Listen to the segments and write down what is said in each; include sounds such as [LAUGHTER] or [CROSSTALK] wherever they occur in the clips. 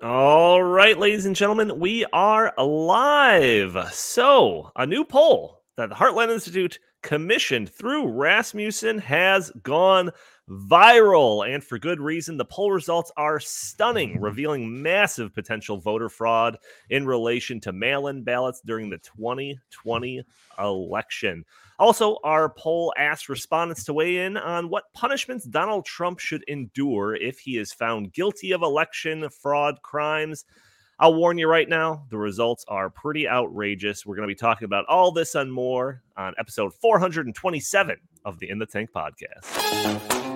All right, ladies and gentlemen, we are live. So, a new poll that the Heartland Institute commissioned through Rasmussen has gone viral, and for good reason. The poll results are stunning, revealing massive potential voter fraud in relation to mail in ballots during the 2020 election. Also, our poll asked respondents to weigh in on what punishments Donald Trump should endure if he is found guilty of election fraud crimes. I'll warn you right now, the results are pretty outrageous. We're going to be talking about all this and more on episode 427 of the In the Tank podcast.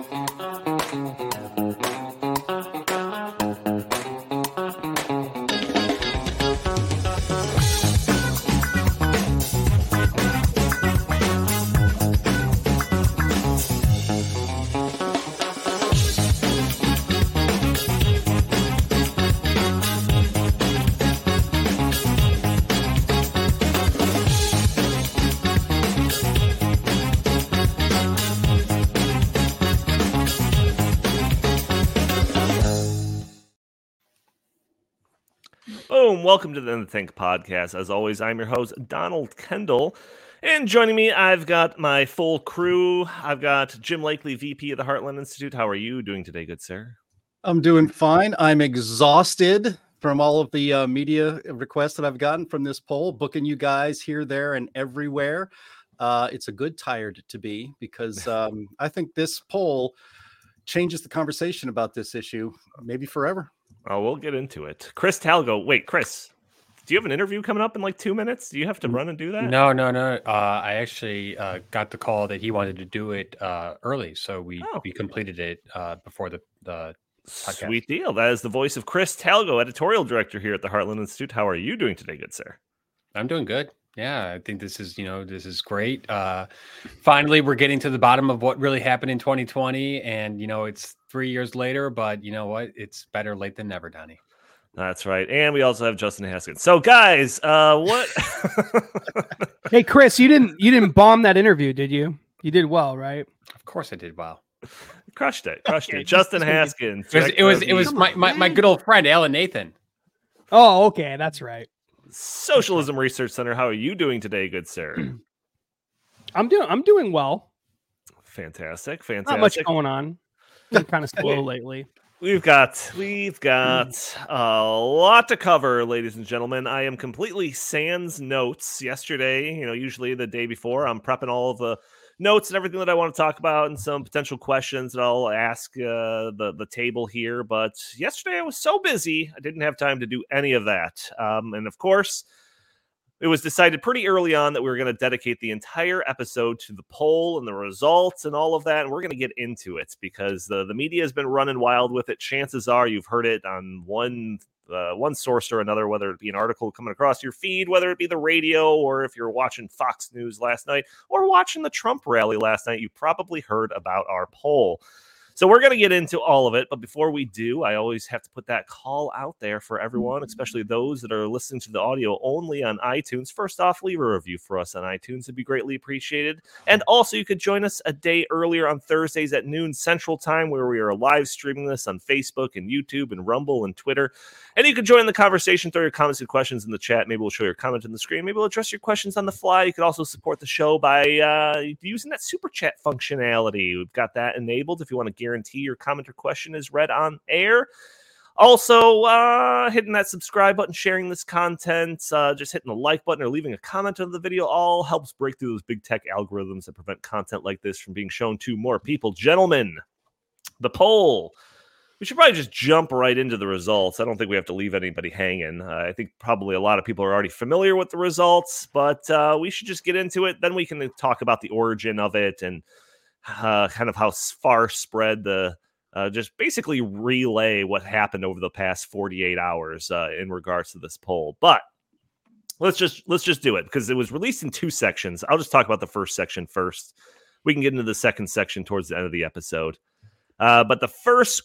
Boom. Welcome to the Think podcast. As always, I'm your host, Donald Kendal. And joining me, I've got my full crew. I've got Jim Lakely, VP of the Heartland Institute. How are you doing today, good sir? I'm doing fine. I'm exhausted from all of the uh, media requests that I've gotten from this poll, booking you guys here, there, and everywhere. Uh, it's a good tired to be because [LAUGHS] um, I think this poll changes the conversation about this issue, maybe forever. Oh, we'll get into it. Chris Talgo. Wait, Chris, do you have an interview coming up in like two minutes? Do you have to run and do that? No, no, no. Uh, I actually uh, got the call that he wanted to do it uh, early, so we oh. we completed it uh, before the the podcast. sweet deal. That is the voice of Chris Talgo, editorial director here at the Heartland Institute. How are you doing today, good sir? I'm doing good. Yeah, I think this is you know this is great. Uh, finally, we're getting to the bottom of what really happened in 2020, and you know it's three years later, but you know what? It's better late than never, Donnie. That's right. And we also have Justin Haskins. So guys, uh what [LAUGHS] Hey Chris, you didn't you didn't bomb that interview, did you? You did well, right? Of course I did well. Crushed it. Crushed it. Justin Haskins. It was it was, it was my, my, my good old friend Alan Nathan. Oh, okay, that's right. Socialism Research Center. How are you doing today, good sir? [CLEARS THROAT] I'm doing I'm doing well. Fantastic. Fantastic. Not much going on been kind of [LAUGHS] slow lately. We've got we've got mm. a lot to cover, ladies and gentlemen. I am completely sans notes. Yesterday, you know, usually the day before, I'm prepping all of the notes and everything that I want to talk about, and some potential questions that I'll ask uh, the the table here. But yesterday, I was so busy, I didn't have time to do any of that. Um, and of course, it was decided pretty early on that we were going to dedicate the entire episode to the poll and the results and all of that. And we're going to get into it because the, the media has been running wild with it. Chances are you've heard it on one uh, one source or another, whether it be an article coming across your feed, whether it be the radio, or if you're watching Fox News last night or watching the Trump rally last night, you probably heard about our poll. So we're going to get into all of it. But before we do, I always have to put that call out there for everyone, mm-hmm. especially those that are listening to the audio only on iTunes. First off, leave a review for us on iTunes. It'd be greatly appreciated. And also, you could join us a day earlier on Thursdays at noon Central Time, where we are live streaming this on Facebook and YouTube and Rumble and Twitter. And you can join the conversation, throw your comments and questions in the chat. Maybe we'll show your comment on the screen. Maybe we'll address your questions on the fly. You could also support the show by uh, using that super chat functionality. We've got that enabled if you want to guarantee your comment or question is read on air. Also, uh, hitting that subscribe button, sharing this content, uh, just hitting the like button or leaving a comment on the video all helps break through those big tech algorithms that prevent content like this from being shown to more people. Gentlemen, the poll. We should probably just jump right into the results. I don't think we have to leave anybody hanging. Uh, I think probably a lot of people are already familiar with the results, but uh, we should just get into it. Then we can talk about the origin of it and uh, kind of how far spread the uh, just basically relay what happened over the past 48 hours uh, in regards to this poll. But let's just let's just do it because it was released in two sections. I'll just talk about the first section first. We can get into the second section towards the end of the episode. Uh, but the first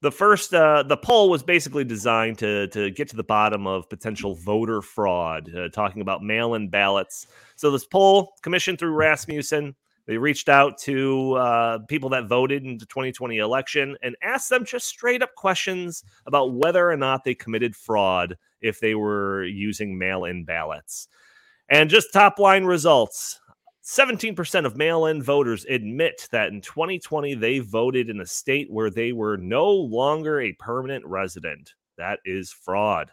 the first uh, the poll was basically designed to to get to the bottom of potential voter fraud, uh, talking about mail-in ballots. So this poll commissioned through Rasmussen They reached out to uh, people that voted in the 2020 election and asked them just straight up questions about whether or not they committed fraud if they were using mail in ballots. And just top line results 17% of mail in voters admit that in 2020 they voted in a state where they were no longer a permanent resident. That is fraud.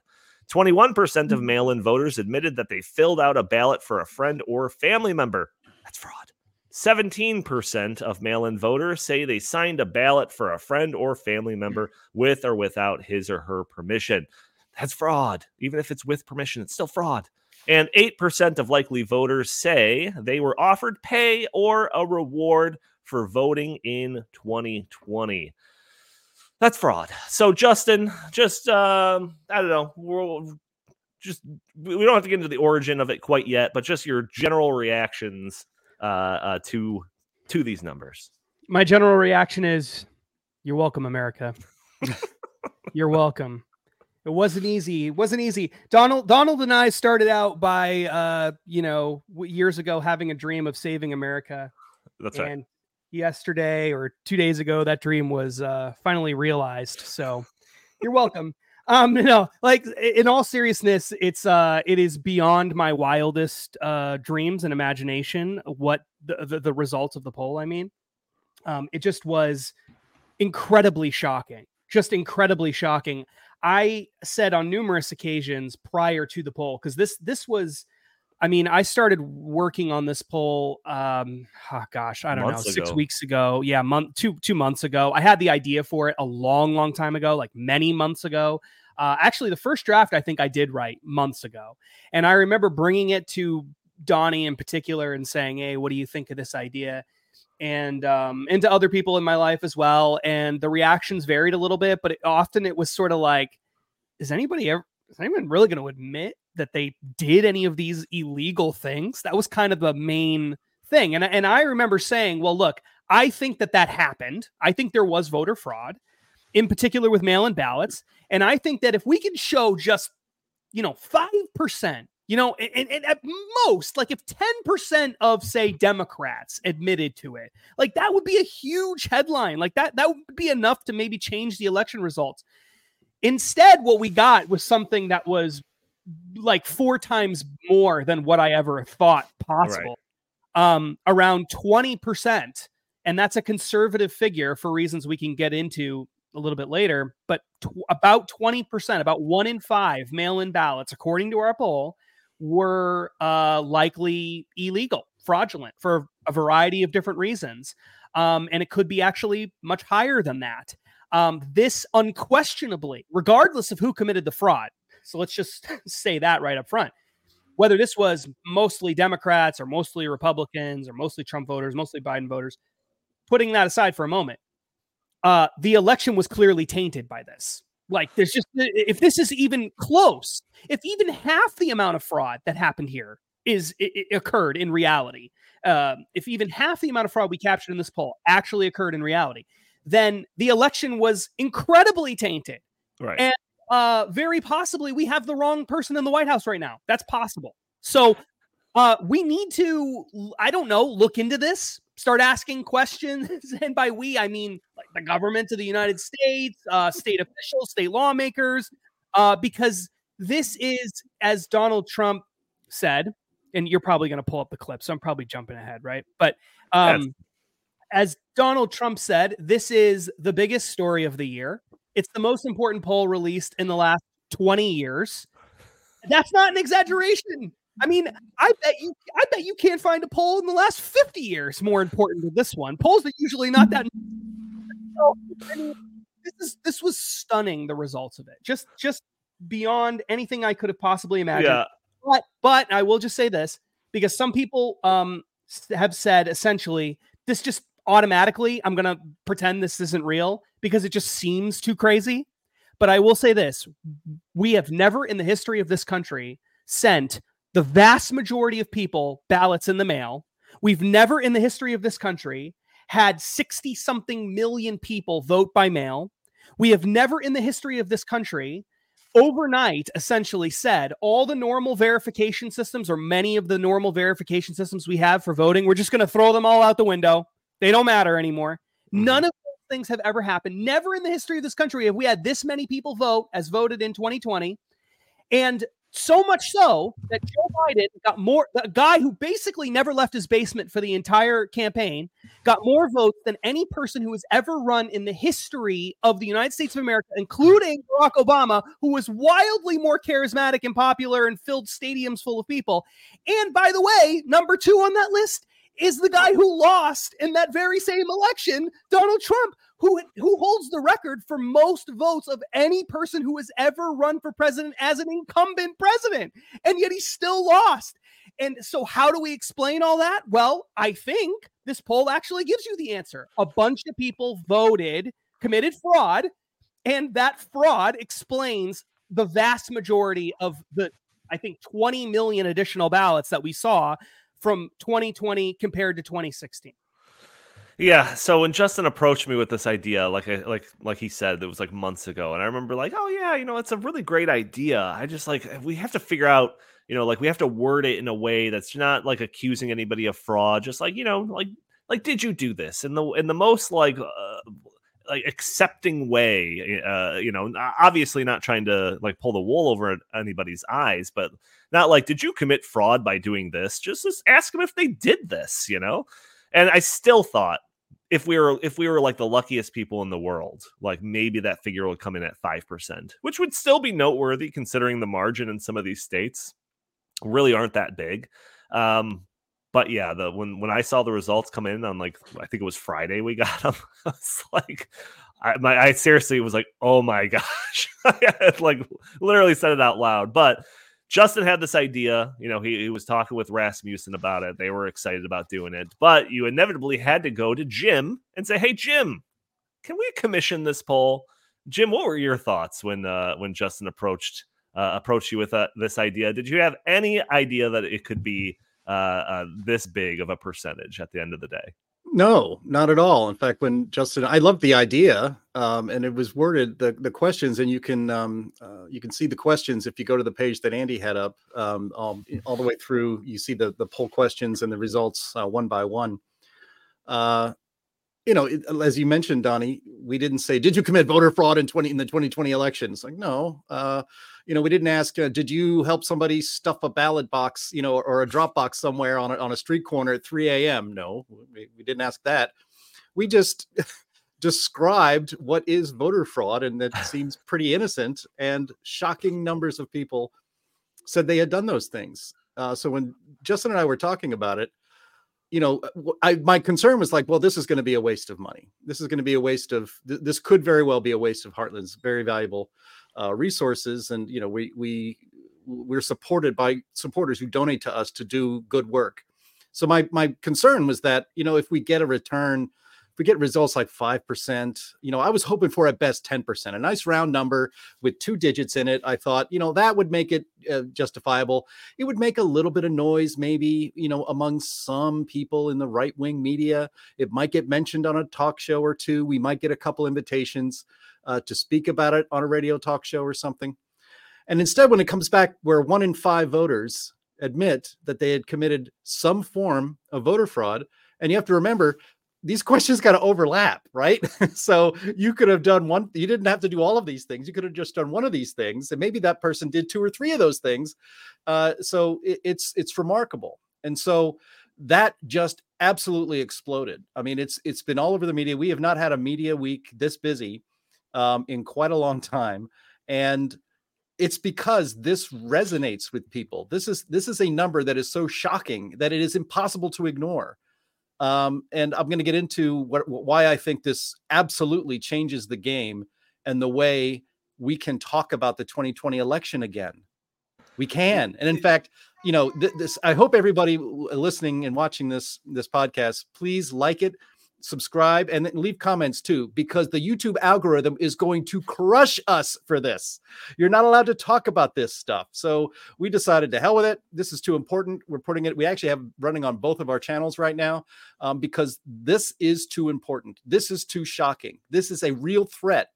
21% of mail in voters admitted that they filled out a ballot for a friend or family member. That's fraud. 17% of mail in voters say they signed a ballot for a friend or family member with or without his or her permission. That's fraud. Even if it's with permission, it's still fraud. And 8% of likely voters say they were offered pay or a reward for voting in 2020. That's fraud. So, Justin, just, um, I don't know. We'll just, we don't have to get into the origin of it quite yet, but just your general reactions uh, uh, to to these numbers. My general reaction is, "You're welcome, America. [LAUGHS] You're welcome." It wasn't easy. It wasn't easy. Donald Donald and I started out by uh, you know, years ago having a dream of saving America. That's right. And yesterday or 2 days ago that dream was uh finally realized. So, you're welcome. Um [LAUGHS] no, like in all seriousness, it's uh it is beyond my wildest uh dreams and imagination what the the, the results of the poll, I mean. Um it just was incredibly shocking. Just incredibly shocking. I said on numerous occasions prior to the poll because this this was I mean, I started working on this poll um oh gosh, I don't Months know, 6 ago. weeks ago. Yeah, month 2 2 months ago. I had the idea for it a long long time ago, like many months ago. Uh actually the first draft I think I did write months ago. And I remember bringing it to Donnie in particular and saying, "Hey, what do you think of this idea?" and um, and to other people in my life as well. And the reactions varied a little bit, but it, often it was sort of like, is anybody ever is anyone really going to admit that they did any of these illegal things? That was kind of the main thing. And and I remember saying, well, look, I think that that happened. I think there was voter fraud, in particular with mail-in ballots, and I think that if we can show just you know five percent you know, and, and- and at most, like if 10% of, say, Democrats admitted to it, like that would be a huge headline. Like that, that would be enough to maybe change the election results. Instead, what we got was something that was like four times more than what I ever thought possible. Um, around 20%. And that's a conservative figure for reasons we can get into a little bit later. But about 20%, about one in five mail in ballots, according to our poll, were uh, likely illegal, fraudulent for a variety of different reasons. Um, and it could be actually much higher than that. Um, this unquestionably, regardless of who committed the fraud, so let's just [LAUGHS] say that right up front. Whether this was mostly Democrats or mostly Republicans or mostly Trump voters, mostly Biden voters, putting that aside for a moment, uh, the election was clearly tainted by this. Like, there's just if this is even close, if even half the amount of fraud that happened here is it, it occurred in reality, um, if even half the amount of fraud we captured in this poll actually occurred in reality, then the election was incredibly tainted. Right. And uh, very possibly we have the wrong person in the White House right now. That's possible. So uh, we need to, I don't know, look into this, start asking questions. [LAUGHS] And by we, I mean like the government of the United States, uh, state officials, state lawmakers, uh, because this is, as Donald Trump said, and you're probably going to pull up the clip, so I'm probably jumping ahead, right? But um, Yes. As Donald Trump said, this is the biggest story of the year. It's the most important poll released in the last 20 years. That's not an exaggeration. I mean, I bet you I bet you can't find a poll in the last 50 years more important than this one. Polls are usually not that [LAUGHS] So, I mean, this is this was stunning the results of it. Just just beyond anything I could have possibly imagined. Yeah. But but I will just say this because some people um have said essentially this just automatically I'm going to pretend this isn't real because it just seems too crazy. But I will say this, we have never in the history of this country sent the vast majority of people ballots in the mail. We've never in the history of this country had 60 something million people vote by mail. We have never in the history of this country overnight essentially said all the normal verification systems or many of the normal verification systems we have for voting, we're just going to throw them all out the window. They don't matter anymore. Mm-hmm. None of those things have ever happened. Never in the history of this country have we had this many people vote as voted in 2020. And so much so that Joe Biden got more, a guy who basically never left his basement for the entire campaign, got more votes than any person who has ever run in the history of the United States of America, including Barack Obama, who was wildly more charismatic and popular and filled stadiums full of people. And by the way, number two on that list is the guy who lost in that very same election, Donald Trump, who who holds the record for most votes of any person who has ever run for president as an incumbent president, and yet he still lost. And so, how do we explain all that? Well, I think this poll actually gives you the answer. A bunch of people voted, committed fraud, and that fraud explains the vast majority of the, I think, 20 million additional ballots that we saw from 2020 compared to 2016. Yeah. So when Justin approached me with this idea, like I, like like he said, it was like months ago, and I remember like, oh yeah, you know, it's a really great idea. I just like we have to figure out, you know, like we have to word it in a way that's not like accusing anybody of fraud. Just like you know, like like did you do this in the in the most like uh, like accepting way uh you know obviously not trying to like pull the wool over anybody's eyes but not like did you commit fraud by doing this? Just, just ask them if they did this you know? And i still thought if we were if we were like the luckiest people in the world like maybe that figure would come in at 5% which would still be noteworthy considering the margin in some of these states really aren't that big. Um but yeah, the when when I saw the results come in on like I think it was Friday we got them. [LAUGHS] I like, I my I seriously was like, oh my [LAUGHS] gosh, [LAUGHS] like literally said it out loud. But Justin had this idea, you know, he, he was talking with Rasmussen about it. They were excited about doing it, but you inevitably had to go to Jim and say, hey Jim, can we commission this poll? Jim, what were your thoughts when uh, when Justin approached uh, approached you with uh, this idea? Did you have any idea that it could be uh, uh, this big of a percentage at the end of the day. No, not at all. In fact, when Justin, I love the idea, um, and it was worded the the questions, and you can um, uh, you can see the questions if you go to the page that Andy had up um, all, all, the way through. You see the the poll questions and the results uh, one by one. Uh, you know, it, as you mentioned, Donnie, we didn't say, "Did you commit voter fraud in twenty in the twenty twenty elections?" Like, no. Uh, you know, we didn't ask, uh, "Did you help somebody stuff a ballot box, you know, or, or a drop box somewhere on a, on a street corner at three a.m.?" No, we, we didn't ask that. We just [LAUGHS] described what is voter fraud, and that [SIGHS] seems pretty innocent. And shocking numbers of people said they had done those things. Uh, so when Justin and I were talking about it, you know, uh, I, my concern was like, well, this is going to be a waste of money. This is going to be a waste of. Th- this could very well be a waste of Heartland's very valuable uh, resources, and you know, we we we're supported by supporters who donate to us to do good work. So my my concern was that you know, if we get a return we get results like 5%, you know, I was hoping for at best 10%, a nice round number with two digits in it. I thought, you know, that would make it uh, justifiable. It would make a little bit of noise, maybe, you know, among some people in the right wing media. It might get mentioned on a talk show or two. We might get a couple invitations uh, to speak about it on a radio talk show or something. And instead, when it comes back where one in five voters admit that they had committed some form of voter fraud, and you have to remember these [LAUGHS] questions got to overlap, right? [LAUGHS] so you could have done one, you didn't have to do all of these things. You could have just done one of these things, and maybe that person did two or three of those things. Uh, so it, it's it's remarkable, and so that just absolutely exploded. I mean, it's it's been all over the media. We have not had a media week this busy um, in quite a long time, and it's because this resonates with people. This is this is a number that is so shocking that it is impossible to ignore. Um, and I'm going to get into what, why I think this absolutely changes the game and the way we can talk about the 2020 election again. We can, and in fact, you know, th- this. I hope everybody listening and watching this this podcast, please like it, subscribe, and leave comments too, because the YouTube algorithm is going to crush us for this. You're not allowed to talk about this stuff. So we decided to hell with it. This is too important. We're putting it, we actually have running on both of our channels right now um, because this is too important. This is too shocking. This is a real threat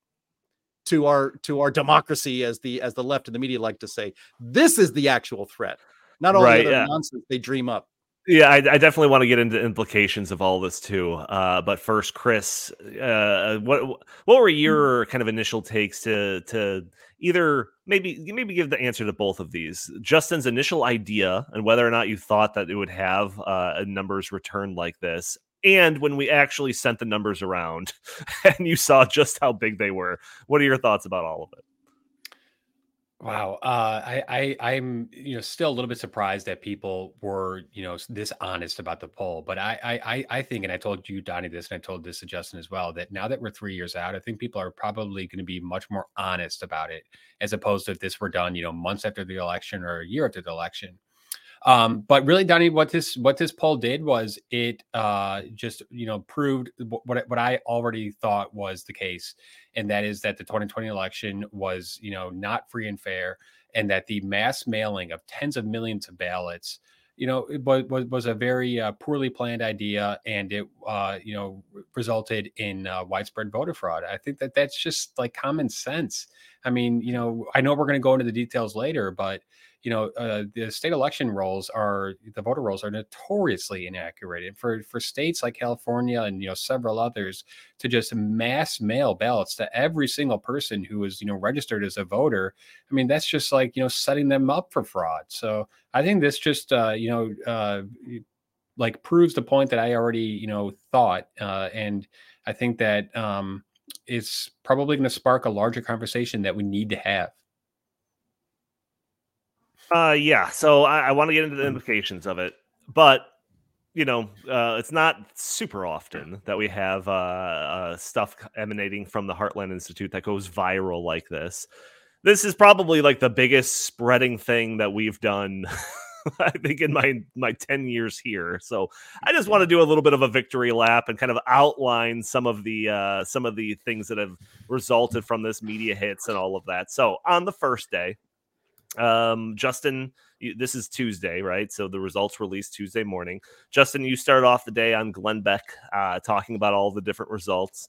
to our to our democracy, as the as the left and the media like to say. This is the actual threat, not all Right, the other yeah. nonsense they dream up. Yeah, I, I definitely want to get into implications of all this too. Uh, but first, Chris, uh, what what were your kind of initial takes to to either maybe maybe give the answer to both of these? Justin's initial idea and whether or not you thought that it would have uh, a numbers return like this, and when we actually sent the numbers around [LAUGHS] and you saw just how big they were. What are your thoughts about all of it? Wow, uh, I, I I'm you know still a little bit surprised that people were you know this honest about the poll, but I I I- think, and I told you Donnie this, and I told this to Justin as well, that now that we're three years out, I think people are probably going to be much more honest about it, as opposed to if this were done you know months after the election or a year after the election. Um, but really, Donnie, what this what this poll did was it uh, just you know proved what what I already thought was the case, and that is that the 2020 election was you know not free and fair, and that the mass mailing of tens of millions of ballots, you know, was was, was a very uh, poorly planned idea, and it uh, you know resulted in uh, widespread voter fraud. I think that that's just like common sense. I mean, you know, I know we're going to go into the details later, but you know, uh, the state election rolls are the voter rolls are notoriously inaccurate. And for for states like California and you know several others to just mass mail ballots to every single person who is you know registered as a voter, I mean that's just like you know setting them up for fraud. So I think this just uh, you know uh, like proves the point that I already you know thought, uh, and I think that um, it's probably going to spark a larger conversation that we need to have. Uh, yeah. So I, I want to get into the implications of it, but you know, uh, it's not super often that we have uh, uh, stuff emanating from the Heartland Institute that goes viral like this. This is probably like the biggest spreading thing that we've done. [LAUGHS] I think in my my 10 years here. So I just want to do a little bit of a victory lap and kind of outline some of the uh some of the things that have resulted from this media hits and all of that. So on the first day, um, Justin, this is Tuesday, right? So the results released Tuesday morning. Justin, you started off the day on Glenn Beck, uh, talking about all the different results.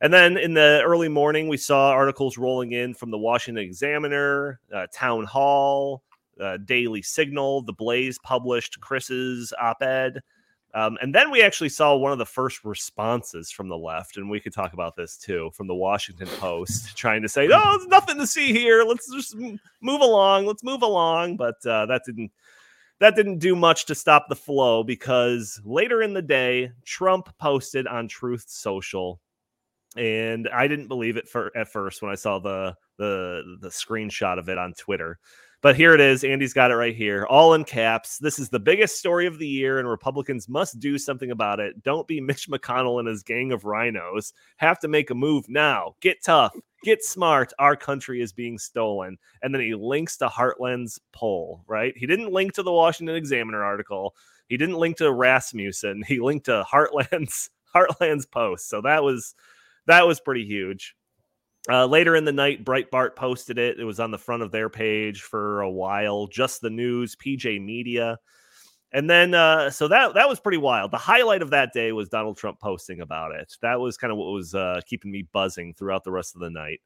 And then in the early morning, we saw articles rolling in from the Washington Examiner, uh, Town Hall, uh, Daily Signal, The Blaze published Chris's op ed. Um, and then we actually saw one of the first responses from the left, and we could talk about this too, from the Washington Post, [LAUGHS] trying to say, "Oh, there's nothing to see here. Let's just move along. Let's move along." But uh, that didn't that didn't do much to stop the flow because later in the day, Trump posted on Truth Social, and I didn't believe it for at first when I saw the the the screenshot of it on Twitter. But here it is. Andy's got it right here, all in caps. This is the biggest story of the year, and Republicans must do something about it. Don't be Mitch McConnell and his gang of RINOs. Have to make a move now. Get tough. Get smart. Our country is being stolen. And then he links to Heartland's poll, right? He didn't link to the Washington Examiner article. He didn't link to Rasmussen. He linked to Heartland's Heartland's [LAUGHS] post. So that was that was pretty huge. Uh, later in the night, Breitbart posted it. It was on the front of their page for a while. Just the news, PJ Media, and then uh, so that that was pretty wild. The highlight of that day was Donald Trump posting about it. That was kind of what was uh, keeping me buzzing throughout the rest of the night.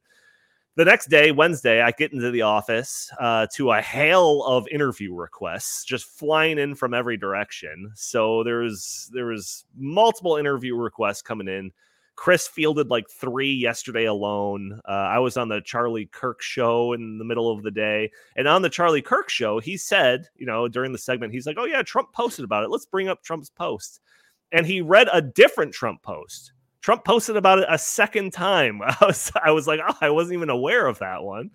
The next day, Wednesday, I get into the office uh, to a hail of interview requests just flying in from every direction. So there was there was multiple interview requests coming in. Chris fielded like three yesterday alone. Uh, I was on the Charlie Kirk show in the middle of the day. And on the Charlie Kirk show, he said, you know, during the segment, he's like, oh, yeah, Trump posted about it. Let's bring up Trump's post. And he read a different Trump post. Trump posted about it a second time. [LAUGHS] I was, I was like, oh, I wasn't even aware of that one.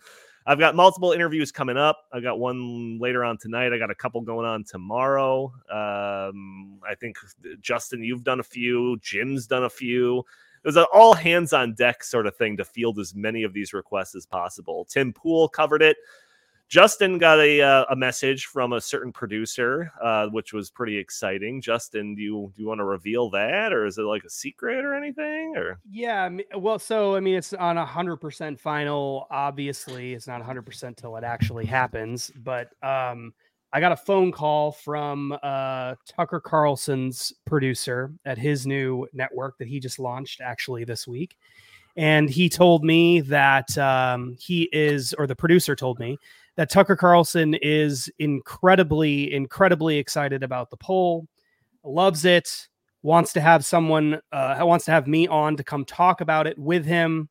I've got multiple interviews coming up. I got one later on tonight. I got a couple going on tomorrow. Um, I think Justin, you've done a few. Jim's done a few it was an all hands on deck sort of thing to field as many of these requests as possible. Tim Pool covered it. Justin got a uh, a message from a certain producer, uh, which was pretty exciting. Justin, do you do you want to reveal that, or is it like a secret or anything? Or Yeah, well, so I mean, it's on a hundred percent final. Obviously, it's not hundred percent till it actually happens. But um, I got a phone call from uh, Tucker Carlson's producer at his new network that he just launched actually this week, and he told me that um, he is, or the producer told me that Tucker Carlson is incredibly, incredibly excited about the poll, loves it, wants to have someone, uh, wants to have me on to come talk about it with him.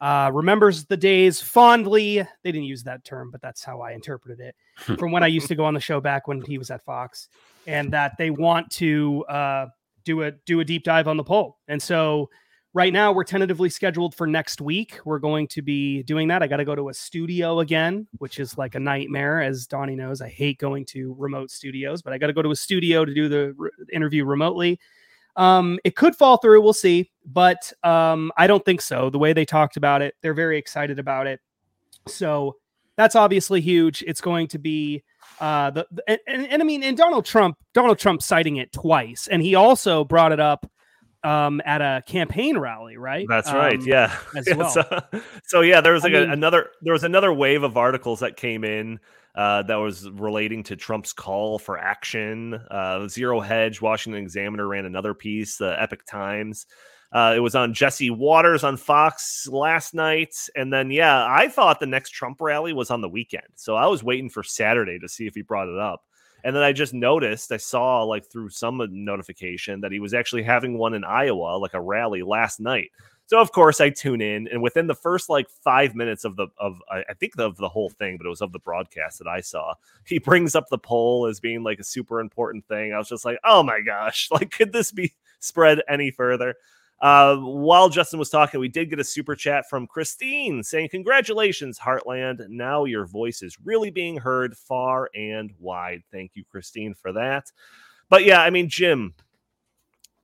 Uh, remembers the days fondly. They didn't use that term, but that's how I interpreted it [LAUGHS] from when I used to go on the show back when he was at Fox, and that they want to uh, do a do a deep dive on the poll. And so right now we're tentatively scheduled for next week. We're going to be doing that. I got to go to a studio again, which is like a nightmare. As Donnie knows, I hate going to remote studios, but I got to go to a studio to do the re- interview remotely. Um, it could fall through. We'll see, but um, I don't think so. The way they talked about it, they're very excited about it. So that's obviously huge. It's going to be uh, the, the and, and, and I mean, and Donald Trump, Donald Trump citing it twice, and he also brought it up um, at a campaign rally, right? That's right. Um, Yeah. as [LAUGHS] well. So, so yeah, there was like a, mean- another there was another wave of articles that came in uh, that was relating to Trump's call for action. Uh, Zero Hedge, Washington Examiner ran another piece. The Epoch Times. Uh, it was on Jesse Watters on Fox last night, and then yeah, I thought the next Trump rally was on the weekend, so I was waiting for Saturday to see if he brought it up. And then I just noticed, I saw like through some notification that he was actually having one in Iowa, like a rally last night. So of course I tune in, and within the first like five minutes of the of I think of the whole thing, but it was of the broadcast that I saw. He brings up the poll as being like a super important thing. I was just like, oh my gosh, [LAUGHS] like could this be spread any further? Uh, while Justin was talking, we did get a super chat from Christine saying, Congratulations, Heartland. Now your voice is really being heard far and wide. Thank you, Christine, for that. But yeah, I mean, Jim,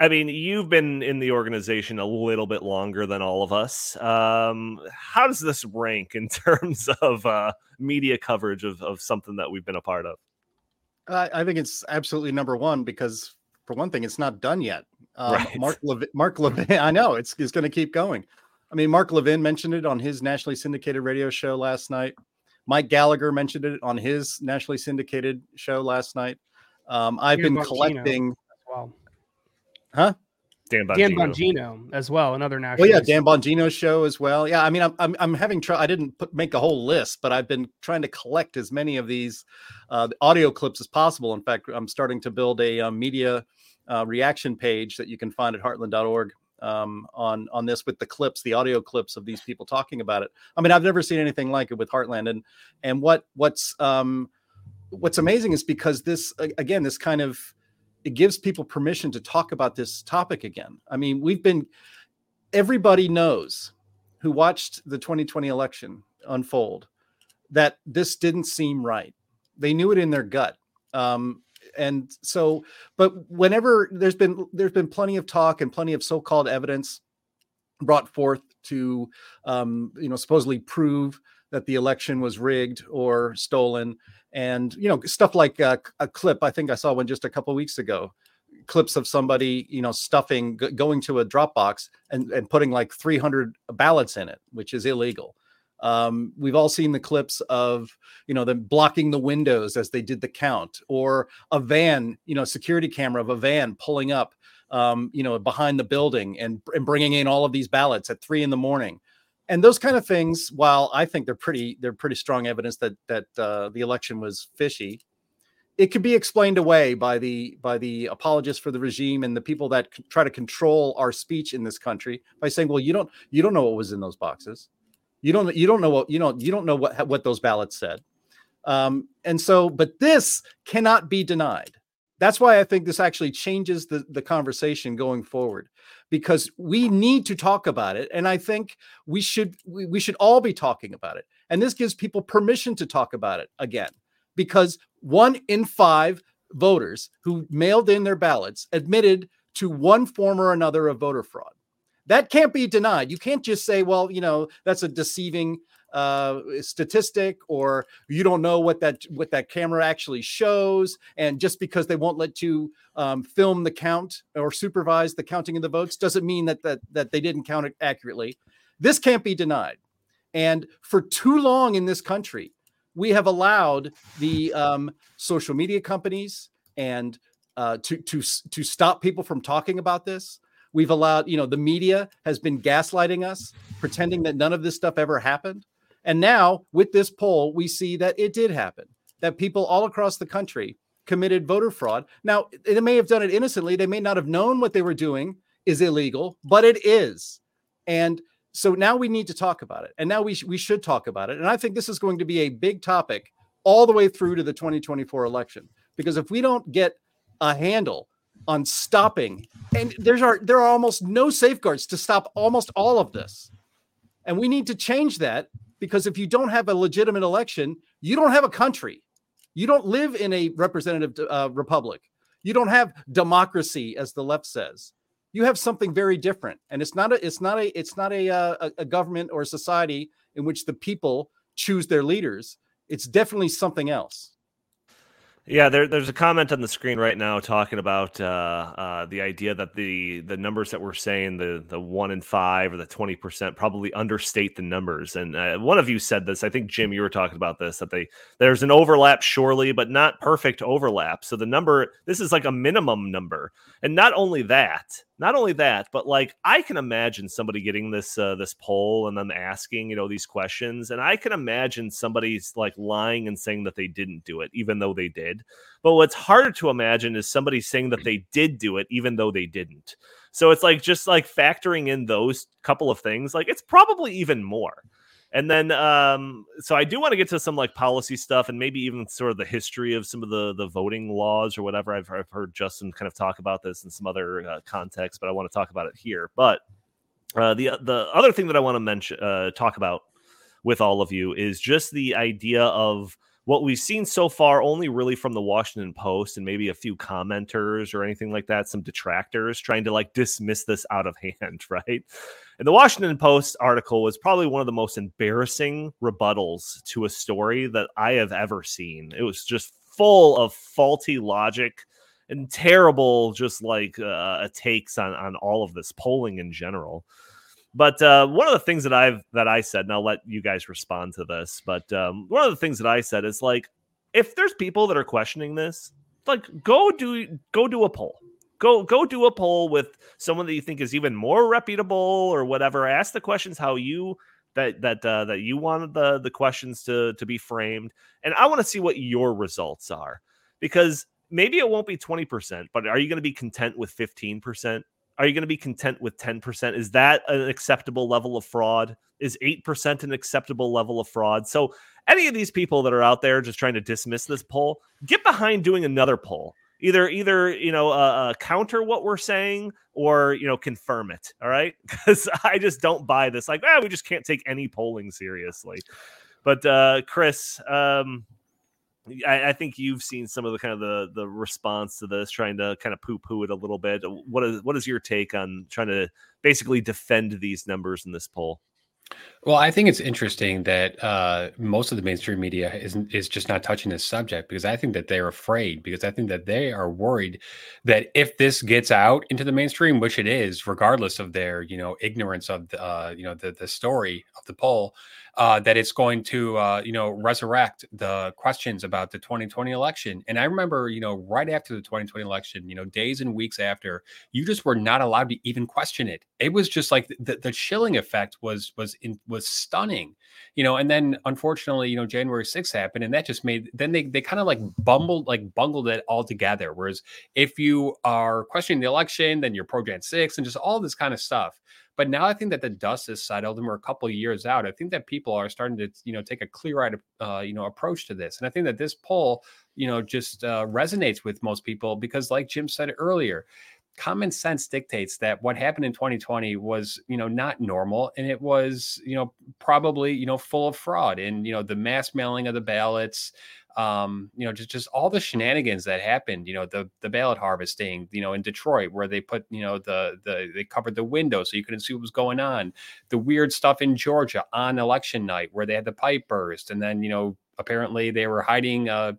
I mean, you've been in the organization a little bit longer than all of us. Um, how does this rank in [LAUGHS] terms of uh, media coverage of, of something that we've been a part of? I, I think it's absolutely number one because, for one thing, it's not done yet. [LAUGHS] Um, Right. Mark Levin, Mark Levin, [LAUGHS] I know it's it's going to keep going. I mean, Mark Levin mentioned it on his nationally syndicated radio show last night. Mike Gallagher mentioned it on his nationally syndicated show last night. Um, I've Dan been Bongino. collecting. Well, Dan Dan Bongino. Bongino as well, another national. Well, yeah, Dan Bongino's show as well. Yeah, I mean, I'm I'm, I'm having try. I didn't put, make a whole list, but I've been trying to collect as many of these uh, audio clips as possible. In fact, I'm starting to build a uh, media uh, reaction page that you can find at heartland.org um, on on this with the clips, the audio clips of these people talking about it. I mean, I've never seen anything like it with Heartland, and and what what's um, what's amazing is because this again, this kind of it gives people permission to talk about this topic again. I mean, we've been everybody knows who watched the 2020 election unfold that this didn't seem right. They knew it in their gut. Um, and so, but whenever there's been there's been plenty of talk and plenty of so-called evidence brought forth to um, you know supposedly prove that the election was rigged or stolen. And you know stuff like uh, a clip i think i saw one just a couple weeks ago clips of somebody you know stuffing g- going to a dropbox and, and putting like 300 ballots in it which is illegal. Um, we've all seen the clips of you know them blocking the windows as they did the count or a van you know security camera of a van pulling up um, you know behind the building and, and bringing in all of these ballots at three in the morning and those kind of things while i think they're pretty they're pretty strong evidence that that uh, the election was fishy it could be explained away by the by the apologists for the regime and the people that c- try to control our speech in this country by saying well you don't you don't know what was in those boxes. You don't you don't know what you know you don't know what what those ballots said. Um, and so but this cannot be denied that's why i think this actually changes the the conversation going forward because we need to talk about it and i think we should we, we should all be talking about it and this gives people permission to talk about it again because one in five voters who mailed in their ballots admitted to one form or another of voter fraud. That can't be denied. You can't just say well you know that's a deceiving uh, statistic or you don't know what that what that camera actually shows and just because they won't let you um, film the count or supervise the counting of the votes doesn't mean that that that they didn't count it accurately. This can't be denied. And for too long in this country we have allowed the um, social media companies and uh, to to to stop people from talking about this. We've allowed, you know, the media has been gaslighting us, pretending that none of this stuff ever happened. And now with this poll, we see that it did happen, that people all across the country committed voter fraud. Now, they may have done it innocently. They may not have known what they were doing is illegal, but it is. And so now we need to talk about it. And now we, sh- we should talk about it. And I think this is going to be a big topic all the way through to the 2024 election. Because if we don't get a handle on stopping, and there's are there are almost no safeguards to stop almost all of this. And we need to change that because if you don't have a legitimate election, you don't have a country. You don't live in a representative uh, republic. You don't have democracy, as the left says. You have something very different, and it's not a it's not a it's not a uh, a government or a society in which the people choose their leaders. It's definitely something else. Yeah, there, there's a comment on the screen right now talking about uh, uh, the idea that the the numbers that we're saying the the one in five or the twenty percent probably understate the numbers. And uh, one of you said this. I think Jim, you were talking about this that they there's an overlap surely, but not perfect overlap. So the number this is like a minimum number. And not only that, not only that, but like I can imagine somebody getting this uh, this poll and them asking, you know, these questions, and I can imagine somebody's like lying and saying that they didn't do it, even though they did. But what's harder to imagine is somebody saying that they did do it, even though they didn't. So it's like just like factoring in those couple of things, like it's probably even more. And then, um, so I do want to get to some like policy stuff and maybe even sort of the history of some of the the voting laws or whatever. I've, I've heard Justin kind of talk about this in some other uh, context, but I want to talk about it here. But uh, the the other thing that I want to mention, uh, talk about with all of you is just the idea of what we've seen so far only really from the Washington Post and maybe a few commenters or anything like that, some detractors trying to like dismiss this out of [LAUGHS] hand, right? And the Washington Post article was probably one of the most embarrassing rebuttals to a story that I have ever seen. It was just full of faulty logic and terrible, just like uh, takes on on all of this polling in general. But uh, one of the things that I've that I said, and I'll let you guys respond to this. But um, one of the things that I said is like, if there's people that are questioning this, like go do go do a poll. Go go do a poll with someone that you think is even more reputable or whatever. Ask the questions how you that that uh, that you wanted the the questions to to be framed, and I want to see what your results are because maybe it won't be twenty percent, but are you going to be content with fifteen percent? Are you going to be content with 10%? Is that an acceptable level of fraud? Is 8% an acceptable level of fraud? So, any of these people that are out there just trying to dismiss this poll, get behind doing another poll. Either, either you know, uh, uh, counter what we're saying or you know, confirm it. All right, [LAUGHS] because I just don't buy this. Like, ah, we just can't take any polling seriously. But uh, Chris, um, I, I, think you've seen some of the kind of the the response to this, trying to kind of poo poo it a little bit. What is what is your take on trying to basically defend these numbers in this poll? Well, I think it's interesting that uh, most of the mainstream media is is just not touching this subject because I think that they're afraid because I think that they are worried that if this gets out into the mainstream, which it is, regardless of their you know ignorance of the uh, you know the the story of the poll, uh, that it's going to, uh, you know, resurrect the questions about the 2020 election. And I remember, you know, right after the 2020 election, you know, days and weeks after, you just were not allowed to even question it. It was just like the, the chilling effect was was in, was stunning, you know. And then unfortunately, you know, January 6th happened, and that just made then they they kind of like bumbled like bungled it all together. Whereas if you are questioning the election, then you're pro Jan 6 and just all this kind of stuff. But now I think that the dust has settled and we're a couple of years out. I think that people are starting to, you know, take a clear-eyed, uh, you know, approach to this. And I think that this poll, you know, just uh, resonates with most people because, like Jim said earlier, common sense dictates that what happened in 2020 was you know not normal and it was you know probably you know full of fraud and you know the mass mailing of the ballots um, you know, just just all the shenanigans that happened. You know, the the ballot harvesting. You know, in Detroit where they put you know the the they covered the window so you couldn't see what was going on. The weird stuff in Georgia on election night where they had the pipe burst, and then you know apparently they were hiding. Uh,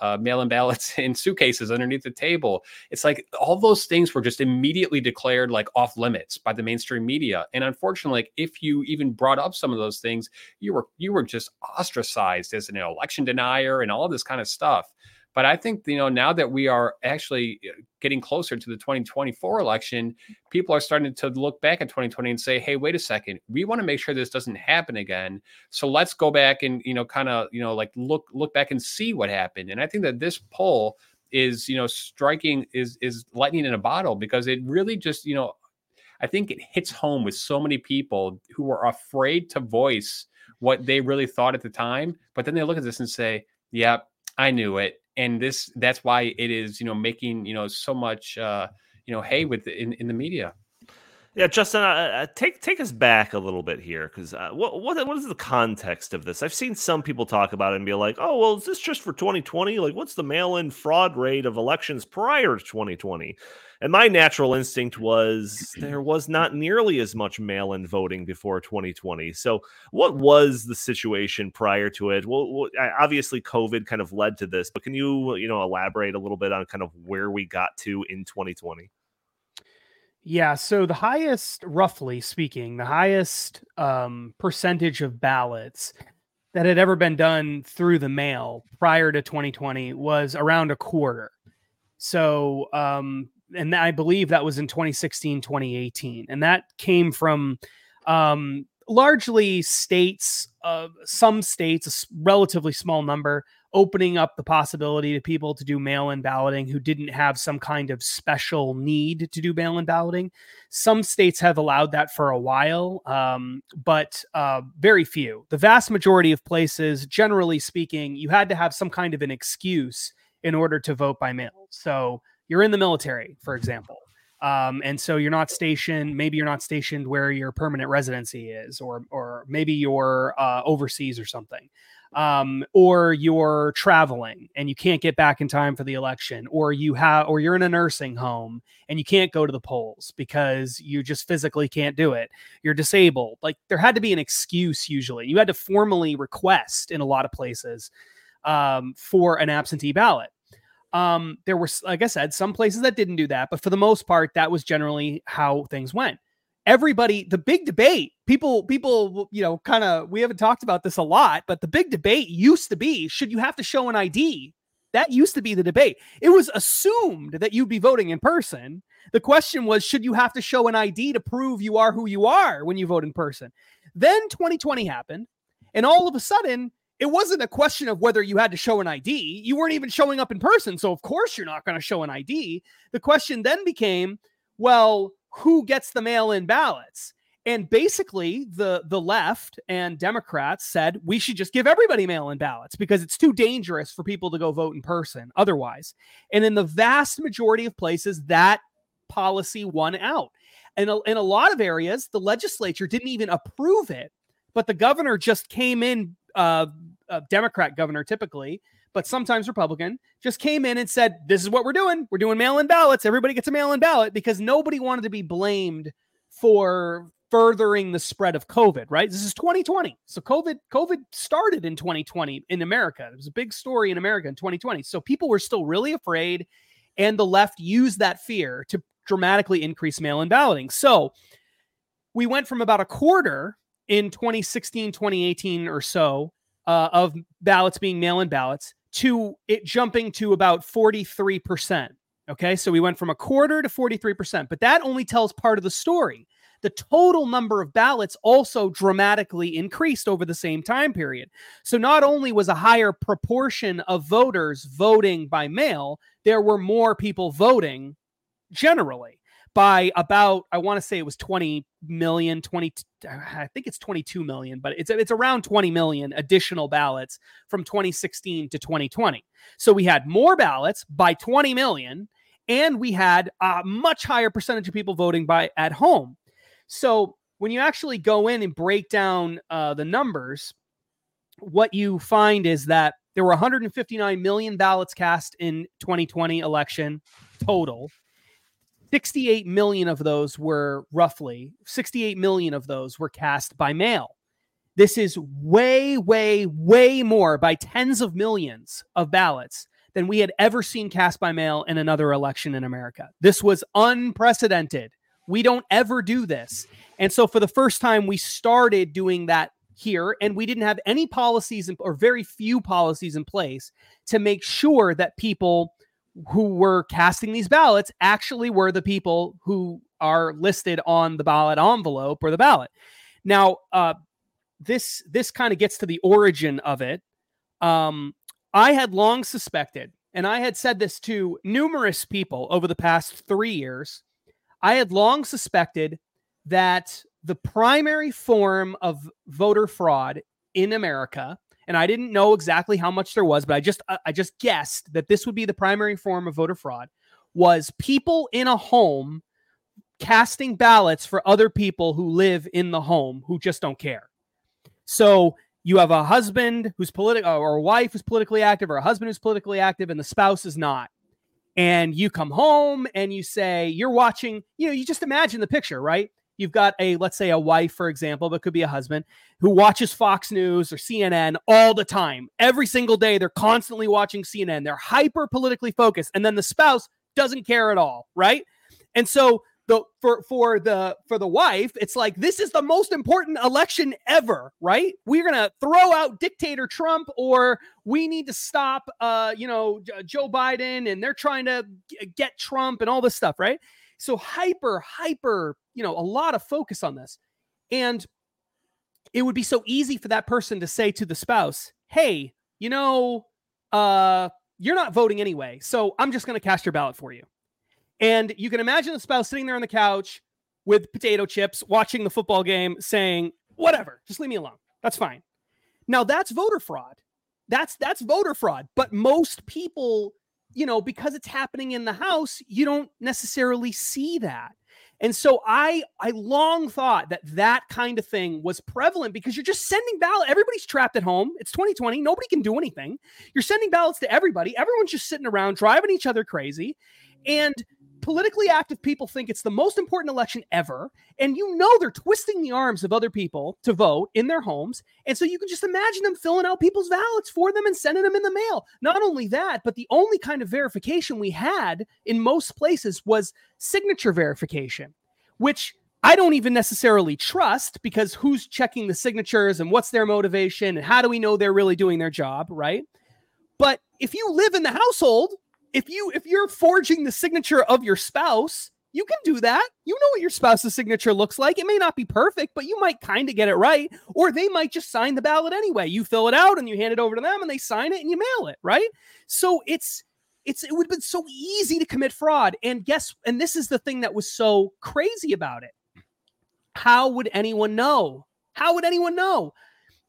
uh, mail-in ballots [LAUGHS] in suitcases underneath the table. It's like all those things were just immediately declared like off limits by the mainstream media. And unfortunately, like, if you even brought up some of those things, you were you were just ostracized as an election denier and all this kind of stuff. But I think you know now that we are actually uh, getting closer to the 2024 election, people are starting to look back at 2020 and say, "Hey, wait a second, we want to make sure this doesn't happen again. So let's go back and you know kind of you know like look look back and see what happened." And I think that this poll is you know striking is is lightning in a bottle because it really just you know I think it hits home with so many people who were afraid to voice what they really thought at the time, but then they look at this and say, "Yep, I knew it." And this that's why it is, you know, making, you know, so much uh, you know, hay with in, in the media. Yeah, Justin, uh, uh, take take us back a little bit here, because uh, what what what is the context of this? I've seen some people talk about it and be like, "Oh, well, is this just for 2020? Like, what's the mail-in fraud rate of elections prior to 2020?" And my natural instinct [CLEARS THROAT] was there was not nearly as much mail-in voting before 2020. So, what was the situation prior to it? Well, obviously, COVID kind of led to this, but can you you know elaborate a little bit on kind of where we got to in 2020? Yeah, so the highest, roughly speaking, the highest um, percentage of ballots that had ever been done through the mail prior to 2020 was around a quarter. So, um, and I believe that was in 2016, 2018. And that came from um, largely states, uh, some states, a relatively small number, opening up the possibility to people to do mail in balloting who didn't have some kind of special need to do mail in balloting. Some states have allowed that for a while, um, but uh, very few. The vast majority of places, generally speaking, you had to have some kind of an excuse in order to vote by mail. So you're in the military, for example. Um, and so you're not stationed. Maybe you're not stationed where your permanent residency is, or or maybe you're uh, overseas or something um, or you're traveling and you can't get back in time for the election, or you have, or you're in a nursing home and you can't go to the polls because you just physically can't do it. You're disabled. Like there had to be an excuse. Usually, you had to formally request in a lot of places um, for an absentee ballot. Um, there were, like I said, some places that didn't do that, but for the most part, that was generally how things went. Everybody the big debate people people you know kind of we haven't talked about this a lot but the big debate used to be should you have to show an id that used to be the debate. It was assumed that you'd be voting in person. The question was should you have to show an id to prove you are who you are when you vote in person? Then 2020 happened and all of a sudden it wasn't a question of whether you had to show an id you weren't even showing up in person so of course you're not going to show an id the question then became well who gets the mail-in ballots? And basically the the left and democrats said we should just give everybody mail-in ballots because it's too dangerous for people to go vote in person otherwise. And in the vast majority of places that policy won out. And in a lot of areas the legislature didn't even approve it but the governor just came in uh, a democrat governor typically but sometimes Republican, just came in and said, This is what we're doing. We're doing mail in ballots. Everybody gets a mail in ballot because nobody wanted to be blamed for furthering the spread of COVID, right? This is 2020. So COVID, COVID started in 2020 in America. It was a big story in America in 2020. So people were still really afraid, and the left used that fear to dramatically increase mail-in balloting. So we went from about a quarter in 2016, 2018 or so uh, of ballots being mail-in ballots to it jumping to about 43%. Okay. So we went from a quarter to 43%, but that only tells part of the story. The total number of ballots also dramatically increased over the same time period. So not only was a higher proportion of voters voting by mail, there were more people voting generally by about I want to say it was 20 million 20 I think it's 22 million but it's it's around 20 million additional ballots from 2016 to 2020. So we had more ballots by 20 million and we had a much higher percentage of people voting by at home. So when you actually go in and break down uh, the numbers what you find is that there were 159 million ballots cast in 2020 election total 68 million of those were roughly 68 million of those were cast by mail. This is way, way, way more by tens of millions of ballots than we had ever seen cast by mail in another election in America. This was unprecedented. We don't ever do this. And so, for the first time, we started doing that here, and we didn't have any policies in, or very few policies in place to make sure that people who were casting these ballots actually were the people who are listed on the ballot envelope or the ballot. Now, uh, this this kind of gets to the origin of it. Um, I had long suspected, and I had said this to numerous people over the past three years. I had long suspected that the primary form of voter fraud in America, and I didn't know exactly how much there was, but I just uh, I just guessed that this would be the primary form of voter fraud was people in a home casting ballots for other people who live in the home who just don't care. So you have a husband who's political uh, or a wife who's politically active or a husband who's politically active and the spouse is not. And you come home and you say, you're watching, you know, you just imagine the picture, right? You've got a, let's say, a wife, for example, but could be a husband who watches Fox News or CNN all the time. Every single day, they're constantly watching CNN. They're hyper politically focused. And then the spouse doesn't care at all, right? And so the for for the for the wife it's like this is the most important election ever right we're gonna throw out dictator trump or we need to stop uh you know joe biden and they're trying to get trump and all this stuff right so hyper hyper you know a lot of focus on this and it would be so easy for that person to say to the spouse hey you know uh you're not voting anyway so i'm just going to cast your ballot for you and you can imagine the spouse sitting there on the couch with potato chips, watching the football game, saying, whatever, just leave me alone. That's fine. Now that's voter fraud. That's that's voter fraud. But most people, you know, because it's happening in the house, you don't necessarily see that. And so I I long thought that that kind of thing was prevalent because you're just sending ballots. Everybody's trapped at home. It's 2020. Nobody can do anything. You're sending ballots to everybody. Everyone's just sitting around driving each other crazy. And politically active people think it's the most important election ever. And you know they're twisting the arms of other people to vote in their homes. And so you can just imagine them filling out people's ballots for them and sending them in the mail. Not only that, but the only kind of verification we had in most places was signature verification, which I don't even necessarily trust because who's checking the signatures and what's their motivation and how do we know they're really doing their job, right? But if you live in the household if you if you're forging the signature of your spouse, you can do that. You know what your spouse's signature looks like. It may not be perfect, but you might kind of get it right. Or they might just sign the ballot anyway. You fill it out and you hand it over to them and they sign it and you mail it, right? So it's it's it would have been so easy to commit fraud. And guess and this is the thing that was so crazy about it. How would anyone know? How would anyone know?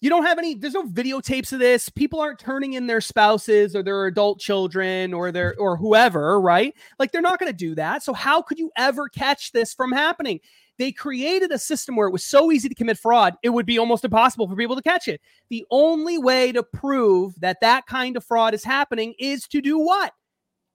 You don't have any there's no videotapes of this. People aren't turning in their spouses or their adult children or their or whoever right? Like they're not going to do that. So how could you ever catch this from happening? They created a system where it was so easy to commit fraud it would be almost impossible for people to catch it. The only way to prove that that kind of fraud is happening is to do what?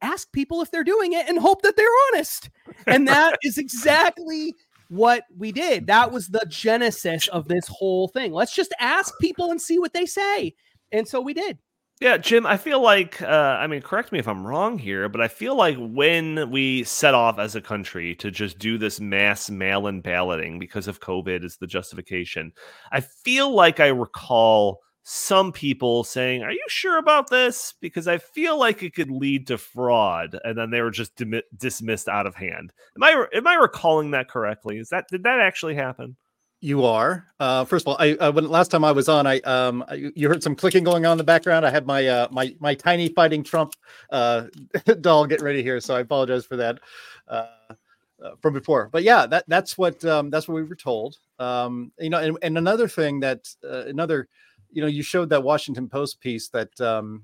Ask people if they're doing it and hope that they're honest. And that is [LAUGHS] exactly what we did. That was the genesis of this whole thing. Let's just ask people and see what they say. And so we did. Yeah, Jim, I feel like, uh, I mean, correct me if I'm wrong here, but I feel like when we set off as a country to just do this mass mail in balloting because of COVID is the justification, I feel like I recall some people saying, "Are you sure about this?" Because I feel like it could lead to fraud, and then they were just dim- dismissed out of hand. Am I am I recalling that correctly? Is that did that actually happen? You are. Uh, first of all, I uh, when last time I was on, I um I, you heard some clicking going on in the background. I had my uh my my tiny fighting Trump uh [LAUGHS] doll getting ready here, so I apologize for that. Uh, uh, from before. But yeah, that that's what um, that's what we were told. Um, you know, and, and another thing that uh, another you know, you showed that Washington Post piece that um,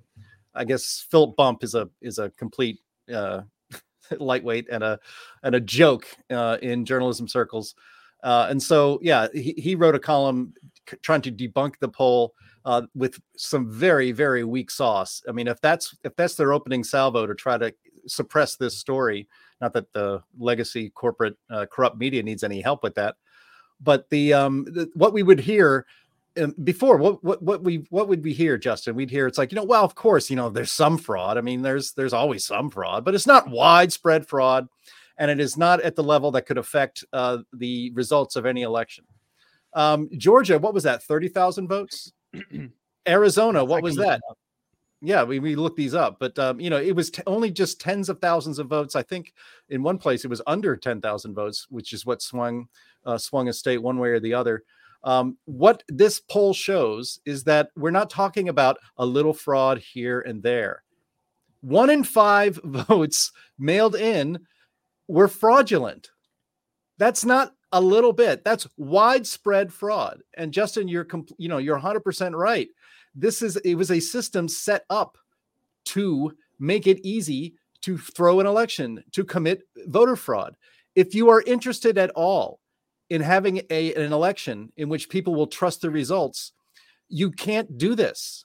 I guess Philip Bump is a is a complete uh, [LAUGHS] lightweight and a and a joke uh, in journalism circles. Uh, and so, yeah, he, he wrote a column c- trying to debunk the poll uh, with some very, very weak sauce. I mean, if that's if that's their opening salvo to try to suppress this story, not that the legacy corporate uh, corrupt media needs any help with that, but the um, the, what we would hear before what what what we what would we hear justin we'd hear it's like you know well of course you know there's some fraud i mean there's there's always some fraud but it's not widespread fraud and it is not at the level that could affect uh, the results of any election Um, Georgia, what was that? Thirty thousand votes. Arizona, what was that? Yeah, we, we looked these up, but um, you know, it was t- only just tens of thousands of votes. I think in one place it was under ten thousand votes, which is what swung uh, swung a state one way or the other. Um, what this poll shows is that we're not talking about a little fraud here and there. One in five [LAUGHS] votes mailed in were fraudulent. That's not a little bit. That's widespread fraud. And Justin, you're com- you know you're 100 percent right. This is it was a system set up to make it easy to throw an election to commit voter fraud. If you are interested at all in having a an election in which people will trust the results, you can't do this.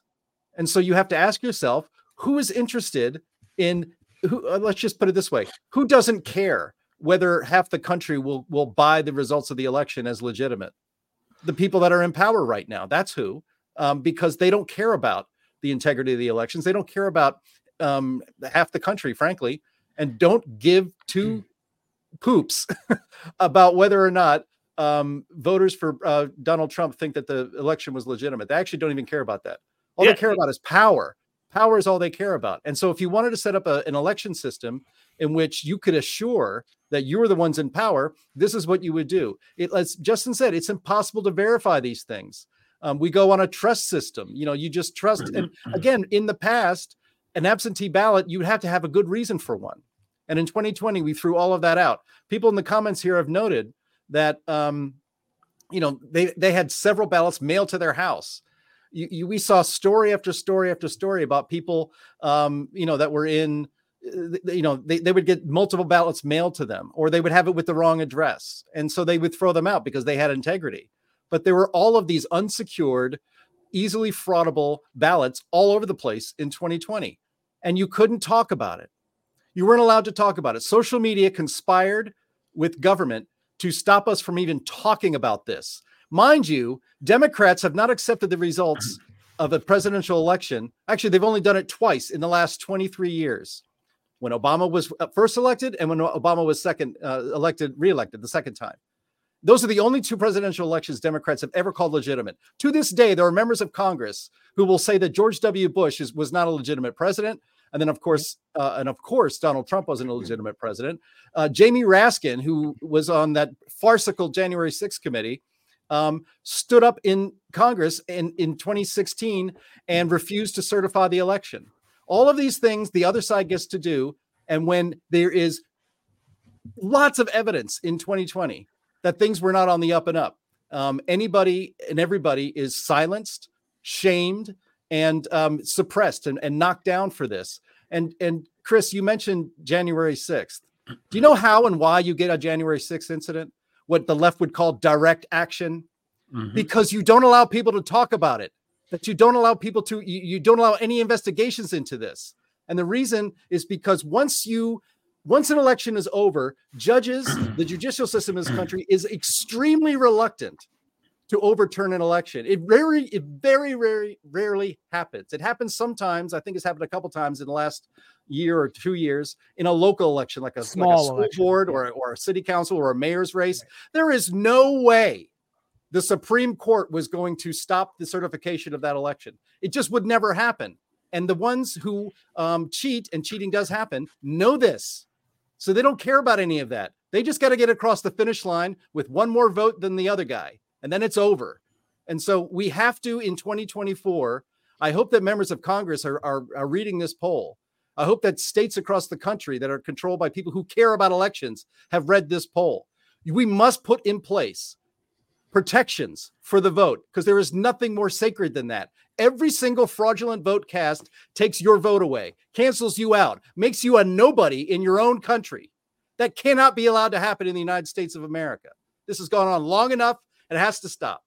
And so you have to ask yourself, who is interested in who uh, let's just put it this way, who doesn't care whether half the country will will buy the results of the election as legitimate? The people that are in power right now, that's who, um, because they don't care about the integrity of the elections. They don't care about um, half the country, frankly, and don't give two poops [LAUGHS] about whether or not um, voters for uh, Donald Trump think that the election was legitimate. They actually don't even care about that. All Yeah. they care about is power. Power is all they care about. And so, if you wanted to set up a- an election system in which you could assure that you were the ones in power, this is what you would do. It, as Justin said, it's impossible to verify these things. Um, we go on a trust system. You know, you just trust. And again, in the past, an absentee ballot, you'd have to have a good reason for one. And in 2020, we threw all of that out. People in the comments here have noted that um, you know they they had several ballots mailed to their house. You, you, we saw story after story after story about people um, you know that were in uh, you know they, they would get multiple ballots mailed to them or they would have it with the wrong address and so they would throw them out because they had integrity but there were all of these unsecured easily fraudable ballots all over the place in 2020 and you couldn't talk about it you weren't allowed to talk about it. Social media conspired with government to stop us from even talking about this. Mind you democrats have not accepted the results [CLEARS THROAT] of a presidential election. Actually they've only done it twice in the last 23 years. When obama was uh, first elected and when obama was second uh, elected reelected the second time. Those are the only two presidential elections Democrats have ever called legitimate. To this day, there are members of Congress who will say that George W. Bush is, was not a legitimate president, and then of course, uh, and of course, Donald Trump wasn't a legitimate president. Uh, Jamie Raskin, who was on that farcical January 6th committee, um, stood up in Congress in, in 2016 and refused to certify the election. All of these things the other side gets to do, and when there is lots of evidence in 2020 that things were not on the up and up. Um, anybody and everybody is silenced, shamed, and um, suppressed and, and knocked down for this. And and Chris, you mentioned January 6th. Do you know [CLEARS THROAT] how and why you get a January 6th incident? What the left would call direct action? Mhm. Because you don't allow people to talk about it, that you don't allow people to, you, you don't allow any investigations into this. And the reason is because once you once an election is over, judges, the judicial system in this country is extremely reluctant to overturn an election. It very, it very, very rarely happens. It happens sometimes. I think it's happened a couple times in the last year or two years in a local election, like a, like a Small school election, board or, or a city council or a mayor's race. There is no way the Supreme Court was going to stop the certification of that election. It just would never happen. And the ones who um, cheat, and cheating does happen, know this. So they don't care about any of that. They just got to get across the finish line with one more vote than the other guy, and then it's over. And so we have to in 2024. I hope that members of Congress are, are, are reading this poll. I hope that states across the country that are controlled by people who care about elections have read this poll. We must put in place protections for the vote because there is nothing more sacred than that. Every single fraudulent vote cast takes your vote away, cancels you out, makes you a nobody in your own country. That cannot be allowed to happen in the United States of America. This has gone on long enough it has to stop.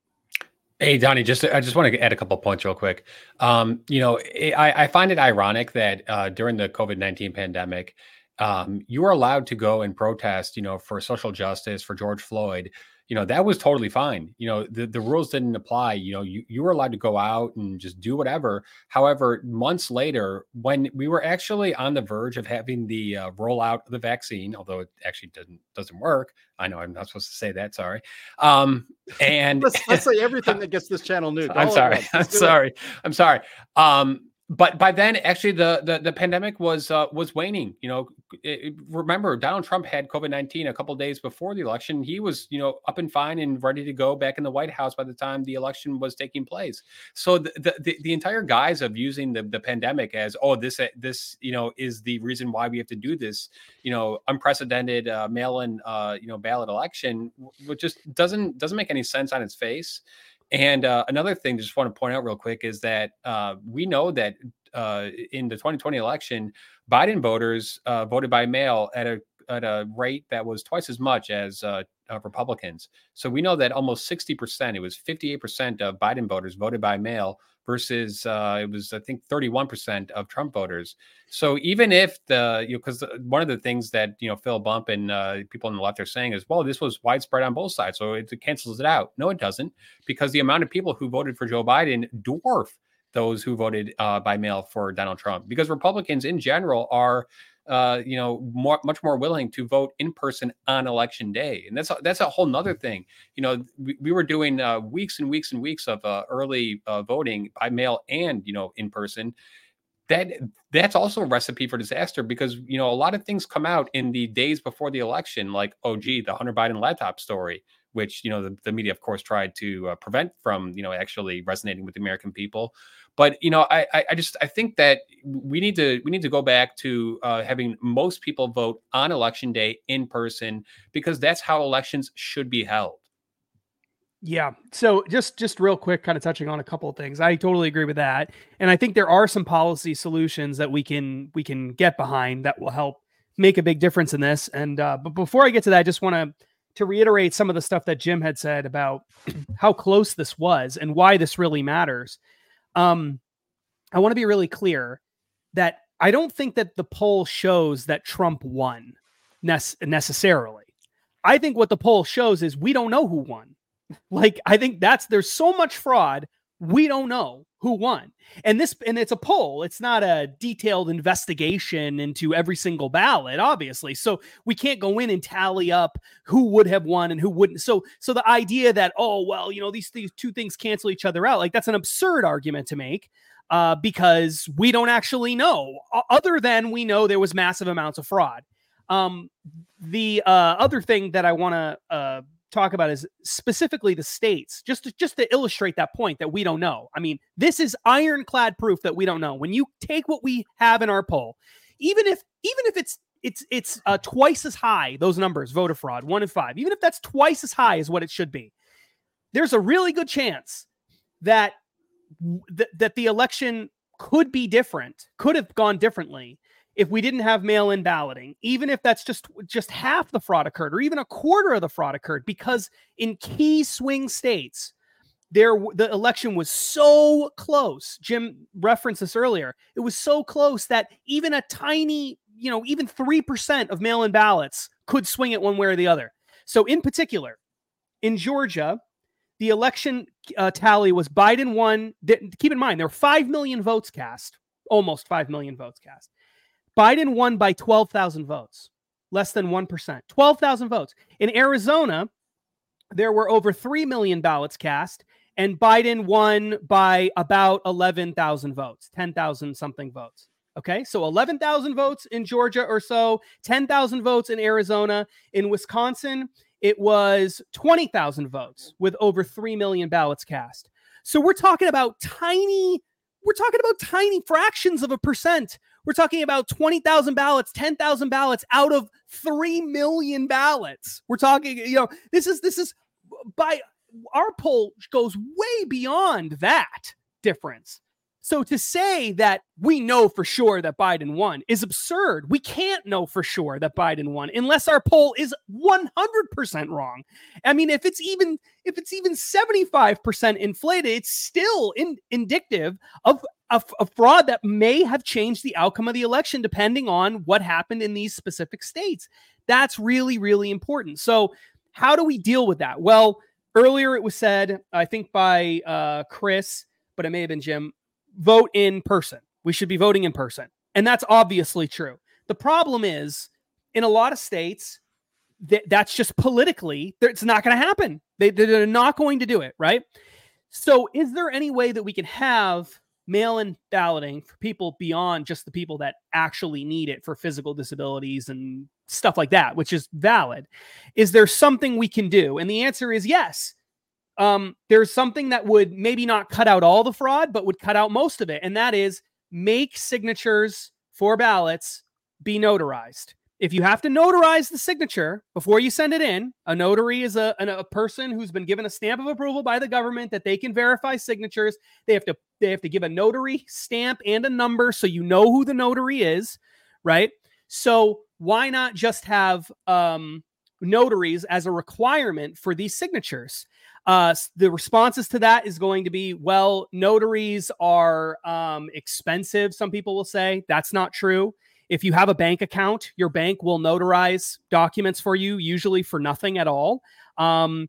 Hey Donnie, just I just want to add a couple points real quick. Um, you know, I, I find it ironic that uh, during the COVID nineteen pandemic, um, you were allowed to go and protest, you know, for social justice for George Floyd, you know that was totally fine you know the, the rules didn't apply you know you, you were allowed to go out and just do whatever. However months later when we were actually on the verge of having the uh, rollout of the vaccine although it actually doesn't doesn't work i know i'm not supposed to say that sorry um [LAUGHS] and let's, let's say everything [LAUGHS] that gets this channel new i'm sorry [LAUGHS] i'm sorry i'm sorry um but by then actually the the, the pandemic was uh, was waning you know it, remember donald trump had covid-19 a couple days before the election. He was you know up and fine and ready to go back in the white house by the time the election was taking place. So the the, the entire guise of using the, the pandemic as oh this uh, this you know is the reason why we have to do this you know unprecedented uh, mail-in uh, you know ballot election which just doesn't doesn't make any sense on its face and uh, another thing, just want to point out real quick, is that uh, we know that uh, in the 2020 election, Biden voters uh, voted by mail at a at a rate that was twice as much as uh, Republicans. So we know that almost 60%, it was 58% of Biden voters voted by mail versus uh, it was I think 31% of Trump voters. So even if the you know because one of the things that you know Phil Bump and uh, people on the left are saying is well this was widespread on both sides so it, it cancels it out. No, it doesn't because the amount of people who voted for Joe Biden dwarf those who voted uh, by mail for Donald Trump because Republicans in general are uh, you know, more, much more willing to vote in person on election day, and that's a, that's a whole nother thing. You know, we, we were doing uh, weeks and weeks and weeks of uh, early uh, voting by mail and you know in person. That that's also a recipe for disaster because you know a lot of things come out in the days before the election, like oh gee, the Hunter Biden laptop story, which you know the, the media of course tried to uh, prevent from you know actually resonating with the American people. But you know, I I just I think that we need to we need to go back to uh, having most people vote on election day in person because that's how elections should be held. Yeah. So just just real quick, kind of touching on a couple of things. I totally agree with that, and I think there are some policy solutions that we can we can get behind that will help make a big difference in this. And uh, but before I get to that, I just want to to reiterate some of the stuff that Jim had said about [CLEARS THROAT] how close this was and why this really matters. Um, I want to be really clear that I don't think that the poll shows that Trump won nece- necessarily. I think what the poll shows is we don't know who won. Like I think that's there's so much fraud, we don't know who won. And this and it's a poll. It's not a detailed investigation into every single ballot, obviously. So we can't go in and tally up who would have won and who wouldn't. So so the idea that oh well, you know, these these two things cancel each other out, like that's an absurd argument to make. Uh, because we don't actually know, other than we know there was massive amounts of fraud. Um, the uh, other thing that I want to uh, talk about is specifically the states, just to, just to illustrate that point that we don't know. I mean, this is ironclad proof that we don't know. When you take what we have in our poll, even if even if it's it's it's uh, twice as high those numbers voter fraud one in five even if that's twice as high as what it should be there's a really good chance that th- that the election could be different, could have gone differently if we didn't have mail-in balloting even if that's just just half the fraud occurred or even a quarter of the fraud occurred because in key swing states there the election was so close jim referenced this earlier it was so close that even a tiny you know even 3% of mail-in ballots could swing it one way or the other so in particular in georgia the election uh, tally was Biden won. Th- keep in mind, there were 5 million votes cast, almost 5 million votes cast. Biden won by 12,000 votes, less than 1%. 12,000 votes. In Arizona, there were over 3 million ballots cast, and Biden won by about 11,000 votes, 10,000 something votes. Okay, so 11,000 votes in Georgia or so, 10,000 votes in Arizona. In Wisconsin, it was 20,000 votes with over 3 million ballots cast. So we're talking about tiny, we're talking about tiny fractions of a percent. We're talking about 20,000 ballots, 10,000 ballots out of 3 million ballots. We're talking, you know, this is, this is by our poll goes way beyond that difference. So to say that we know for sure that Biden won is absurd. We can't know for sure that Biden won unless our poll is 100% wrong. I mean, if it's even if it's even 75% inflated, it's still in, indicative of a, a fraud that may have changed the outcome of the election depending on what happened in these specific states. That's really really important. So how do we deal with that? Well, earlier it was said, I think by uh, Chris, but it may have been Jim, vote in person. We should be voting in person. And that's obviously true. The problem is, in a lot of states, th- that's just politically, it's not going to happen. They, they're not going to do it, right? So, is there any way that we can have mail in balloting for people beyond just the people that actually need it for physical disabilities and stuff like that, which is valid? Is there something we can do? And the answer is yes. Um, there's something that would maybe not cut out all the fraud, but would cut out most of it. And that is make signatures for ballots be notarized if you have to notarize the signature before you send it in, a notary is a, a, person who's been given a stamp of approval by the government that they can verify signatures. They have to they have to give a notary stamp and a number so you know who the notary is, right? So why not just have um, notaries as a requirement for these signatures? Uh, the responses to that is going to be, well, notaries are um, expensive. Some people will say that's not true. If you have a bank account, your bank will notarize documents for you, usually for nothing at all. Um,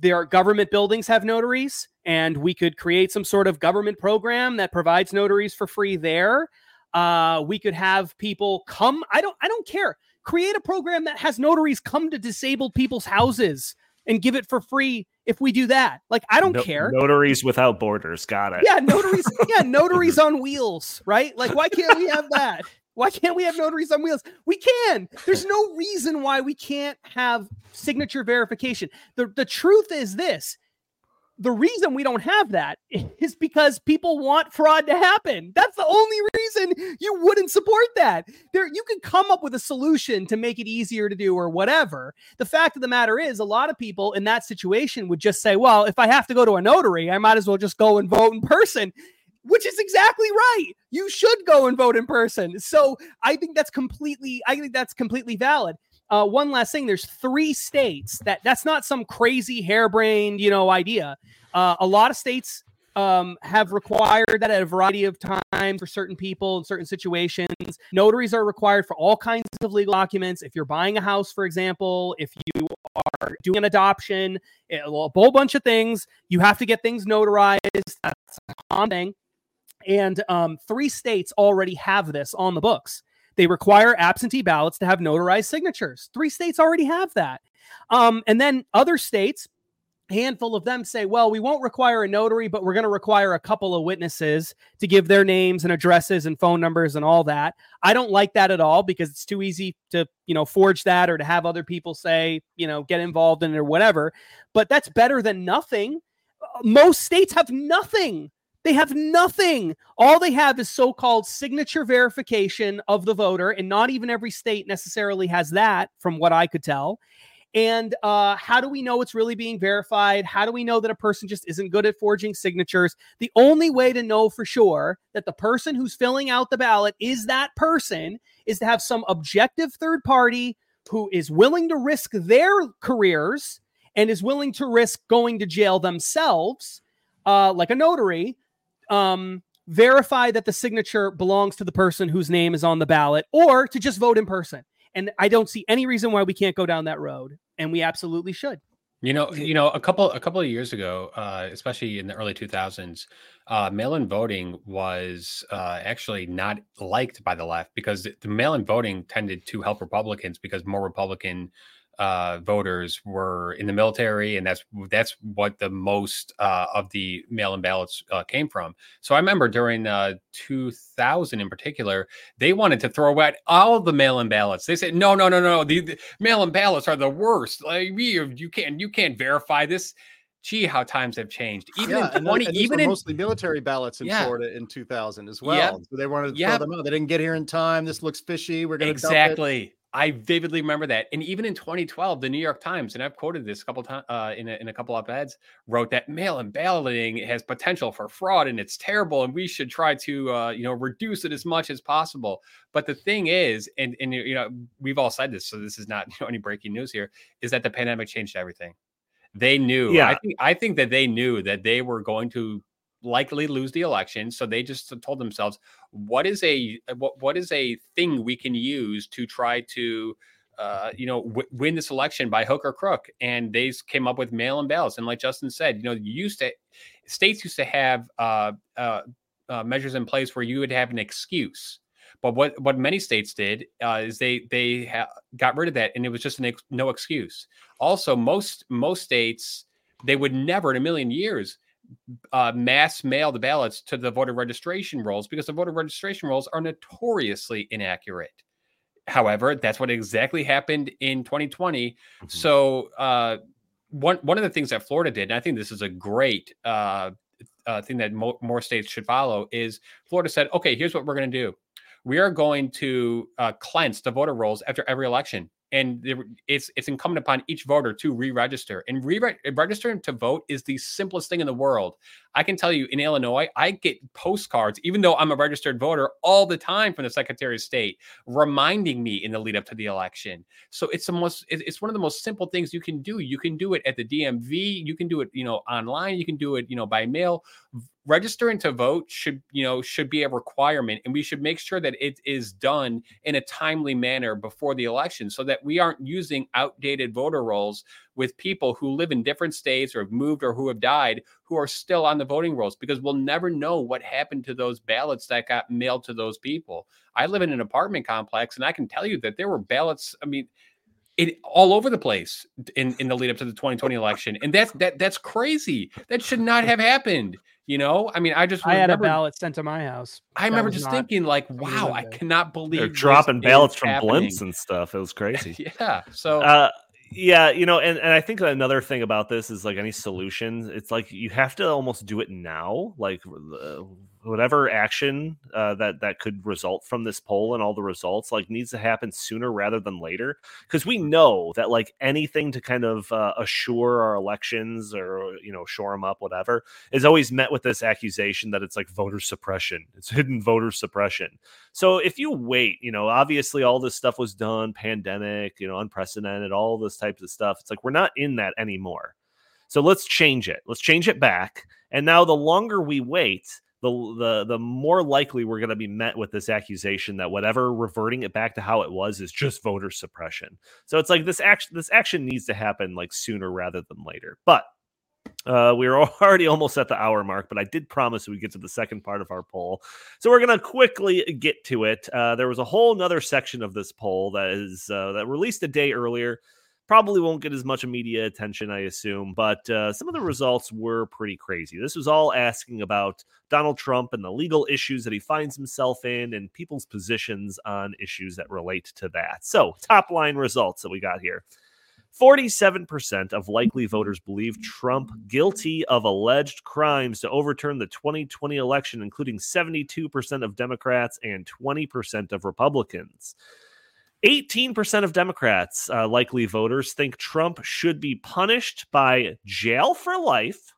their government buildings have notaries, and we could create some sort of government program that provides notaries for free there. Uh, we could have people come. I don't. I don't care. Create a program that has notaries come to disabled people's houses and give it for free if we do that. Like, I don't no, care. Notaries without borders. Got it. Yeah, notaries. yeah, [LAUGHS] notaries on wheels, right? Like, why can't we have that? Why can't we have notaries on wheels? We can. There's no reason why we can't have signature verification. The, the truth is this the reason we don't have that is because people want fraud to happen. That's the only reason you wouldn't support that. There you could come up with a solution to make it easier to do or whatever. The fact of the matter is a lot of people in that situation would just say, "Well, if I have to go to a notary, I might as well just go and vote in person." which is exactly right. You should go and vote in person. So I think that's completely, I think that's completely valid. Uh, one last thing: there's three states that that's not some crazy harebrained, you know, idea. Uh, a lot of states um, have required that at a variety of times for certain people in certain situations. Notaries are required for all kinds of legal documents. If you're buying a house, for example, if you are doing an adoption, a whole bunch of things, you have to get things notarized. That's a common thing. And um, three states already have this on the books. They require absentee ballots to have notarized signatures. Three states already have that. Um, and then other states, handful of them say, well, we won't require a notary, but we're going to require a couple of witnesses to give their names and addresses and phone numbers and all that. I don't like that at all because it's too easy to, you know, forge that or to have other people say, you know, get involved in it or whatever. But that's better than nothing. Uh, most states have nothing they have nothing. All they have is so called signature verification of the voter, and not even every state necessarily has that, from what I could tell. And uh, how do we know it's really being verified? How do we know that a person just isn't good at forging signatures? The only way to know for sure that the person who's filling out the ballot is that person is to have some objective third party who is willing to risk their careers and is willing to risk going to jail themselves, uh, like a notary, um, verify that the signature belongs to the person whose name is on the ballot or to just vote in person. And I don't see any reason why we can't go down that road. And we absolutely should. You know, you know, a couple a couple of years ago, uh, especially in the early 2000s, uh, mail-in voting was uh, actually not liked by the left because the mail-in voting tended to help Republicans because more Republican uh, voters were in the military, and that's that's what the most uh, of the mail-in ballots uh, came from. So I remember during uh, 2000 in particular, they wanted to throw out all the mail-in ballots. They said, "No, no, no, no, the, the mail-in ballots are the worst. Like you, you can't you can't verify this." Gee, how times have changed. Even yeah, in 20, even in mostly military ballots in yeah. Florida in 2000 as well. Yep. So they wanted to yep. throw them out. They didn't get here in time. This looks fishy. We're going to exactly. I vividly remember that. And even in 2012, the New York Times, and I've quoted this a couple times uh, in, a, in a couple of ads, wrote that mail in balloting has potential for fraud and it's terrible. And we should try to, uh, you know, reduce it as much as possible. But the thing is, and, and, you know, we've all said this, so this is not [LAUGHS] you know, any breaking news here, is that the pandemic changed everything. They knew. Yeah. I think, I think that they knew that they were going to likely lose the election. So they just told themselves, what is a what what is a thing we can use to try to uh, you know, w- win this election by hook or crook. And they came up with mail-in ballots. And like Justin said, you know, you used to states used to have uh, uh, uh, measures in place where you would have an excuse. But what what many states did uh, is they they ha- got rid of that, and it was just ex- no excuse. Also, most most states they would never in a million years uh, mass mail the ballots to the voter registration rolls because the voter registration rolls are notoriously inaccurate. However, that's what exactly happened in 2020. Mm-hmm. So, uh, one one of the things that Florida did, and I think this is a great uh, uh, thing that mo- more states should follow, is Florida said, "Okay, here's what we're going to do. We are going to uh, cleanse the voter rolls after every election and it's it's incumbent upon each voter to re-register. And re-registering to vote is the simplest thing in the world. I can tell you, in Illinois, I get postcards, even though I'm a registered voter, all the time from the Secretary of State reminding me in the lead up to the election. So it's the most it's one of the most simple things you can do. You can do it at the DMV, you can do it, you know, online, you can do it, you know, by mail registering to vote should you know should be a requirement and we should make sure that it is done in a timely manner before the election so that we aren't using outdated voter rolls with people who live in different states or have moved or who have died who are still on the voting rolls because we'll never know what happened to those ballots that got mailed to those people. I live in an apartment complex and i can tell you that there were ballots i mean it all over the place in, in the lead up to the 2020 election. And that's that that's crazy. That should not have happened. You know, I mean, I just I had a ballot sent to my house. I remember just thinking, like, wow, I cannot believe they're dropping ballots from happening. blimps and stuff. It was crazy. [LAUGHS] yeah. So uh, yeah, you know, and, and I think another thing about this is like any solutions, it's like you have to almost do it now. Like uh, whatever action uh, that that could result from this poll and all the results like needs to happen sooner rather than later. Because we know that like anything to kind of uh, assure our elections or you know shore them up whatever is always met with this accusation that it's like voter suppression. It's [LAUGHS] hidden voter suppression. So if you wait you know obviously all this stuff was done pandemic you know unprecedented all this types of stuff it's like we're not in that anymore. So let's change it. Let's change it back. And now the longer we wait the the the more likely we're going to be met with this accusation that whatever reverting it back to how it was is just voter suppression. So it's like this action this action needs to happen like sooner rather than later. But uh, we are [LAUGHS] already almost at the hour mark, but I did promise we get to the second part of our poll. So we're going to quickly get to it. Uh, there was a whole nother section of this poll that is uh, that released a day earlier Probably won't get as much media attention, I assume, but uh, some of the results were pretty crazy. This was all asking about Donald Trump and the legal issues that he finds himself in and people's positions on issues that relate to that. So, top line results that we got here. 47% of likely voters believe Trump guilty of alleged crimes to overturn the 2020 election, including 72% of Democrats and 20% of Republicans. 18% of Democrats, uh, likely voters, think Trump should be punished by jail for life,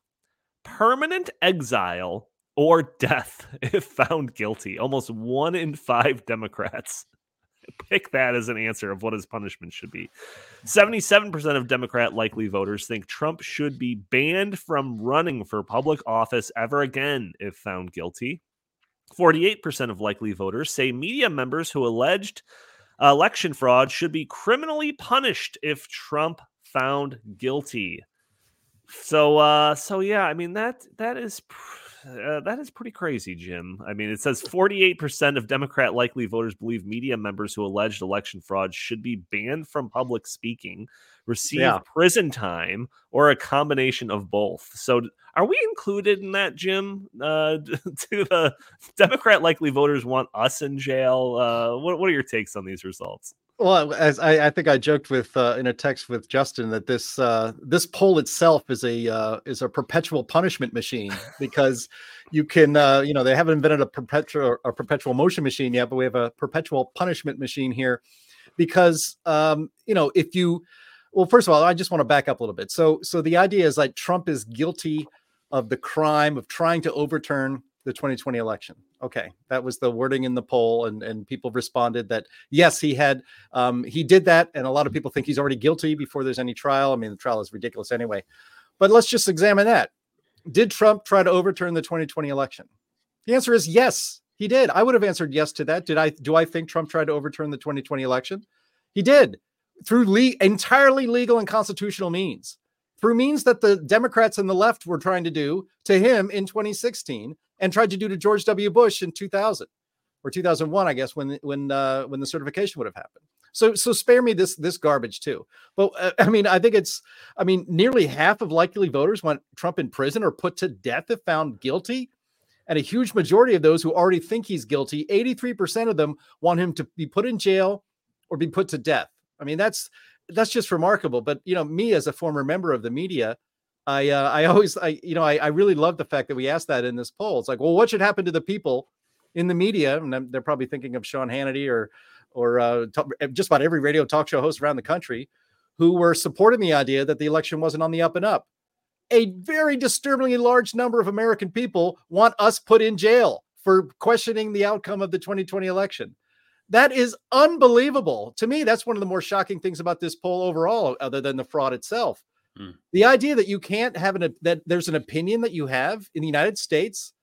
permanent exile, or death [LAUGHS] if found guilty. Almost one in five Democrats [LAUGHS] pick that as an answer of what his punishment should be. 77% of Democrat likely voters think Trump should be banned from running for public office ever again if found guilty. 48% of likely voters say media members who alleged election fraud should be criminally punished if Trump found guilty. So, uh, so yeah, I mean that that is. Uh, that is pretty crazy, Jim. I mean, it says 48% of Democrat likely voters believe media members who alleged election fraud should be banned from public speaking, receive yeah. prison time, or a combination of both. So, are we included in that, Jim? Uh, [LAUGHS] do the Democrat likely voters want us in jail? Uh, what, what are your takes on these results? Well, as I, I think I joked with uh, in a text with Justin that this uh, this poll itself is a uh, is a perpetual punishment machine because you can uh, you know they haven't invented a perpetual a perpetual motion machine yet, but we have a perpetual punishment machine here because um, you know if you well first of all I just want to back up a little bit. So so the idea is like Trump is guilty of the crime of trying to overturn the 2020 election. Okay, that was the wording in the poll, and and people responded that yes, he had um, he did that, and a lot of people think he's already guilty before there's any trial. I mean, the trial is ridiculous anyway. But let's just examine that. Did Trump try to overturn the 2020 election? The answer is yes, he did. I would have answered yes to that. Did I? Do I think Trump tried to overturn the 2020 election? He did. Through le- entirely legal and constitutional means, through means that the Democrats and the left were trying to do to him in 2016 and tried to do to George W. Bush in 2000 or 2001, I guess, when when uh, when the certification would have happened. So so spare me this this garbage too. But uh, I mean, I think it's I mean, nearly half of likely voters want Trump in prison or put to death if found guilty. And a huge majority of those who already think he's guilty, 83% of them want him to be put in jail or be put to death. I mean, that's that's just remarkable. But you know, me as a former member of the media, I uh, I always I you know I, I really love the fact that we asked that in this poll. It's like, well, what should happen to the people in the media? And they're probably thinking of Sean Hannity or or uh, t- just about every radio talk show host around the country who were supporting the idea that the election wasn't on the up and up a very disturbingly large number of American people want us put in jail for questioning the outcome of the 2020 election. That is unbelievable. To me, that's one of the more shocking things about this poll overall, other than the fraud itself. Hmm. The idea that you can't have an that there's an opinion that you have in the United States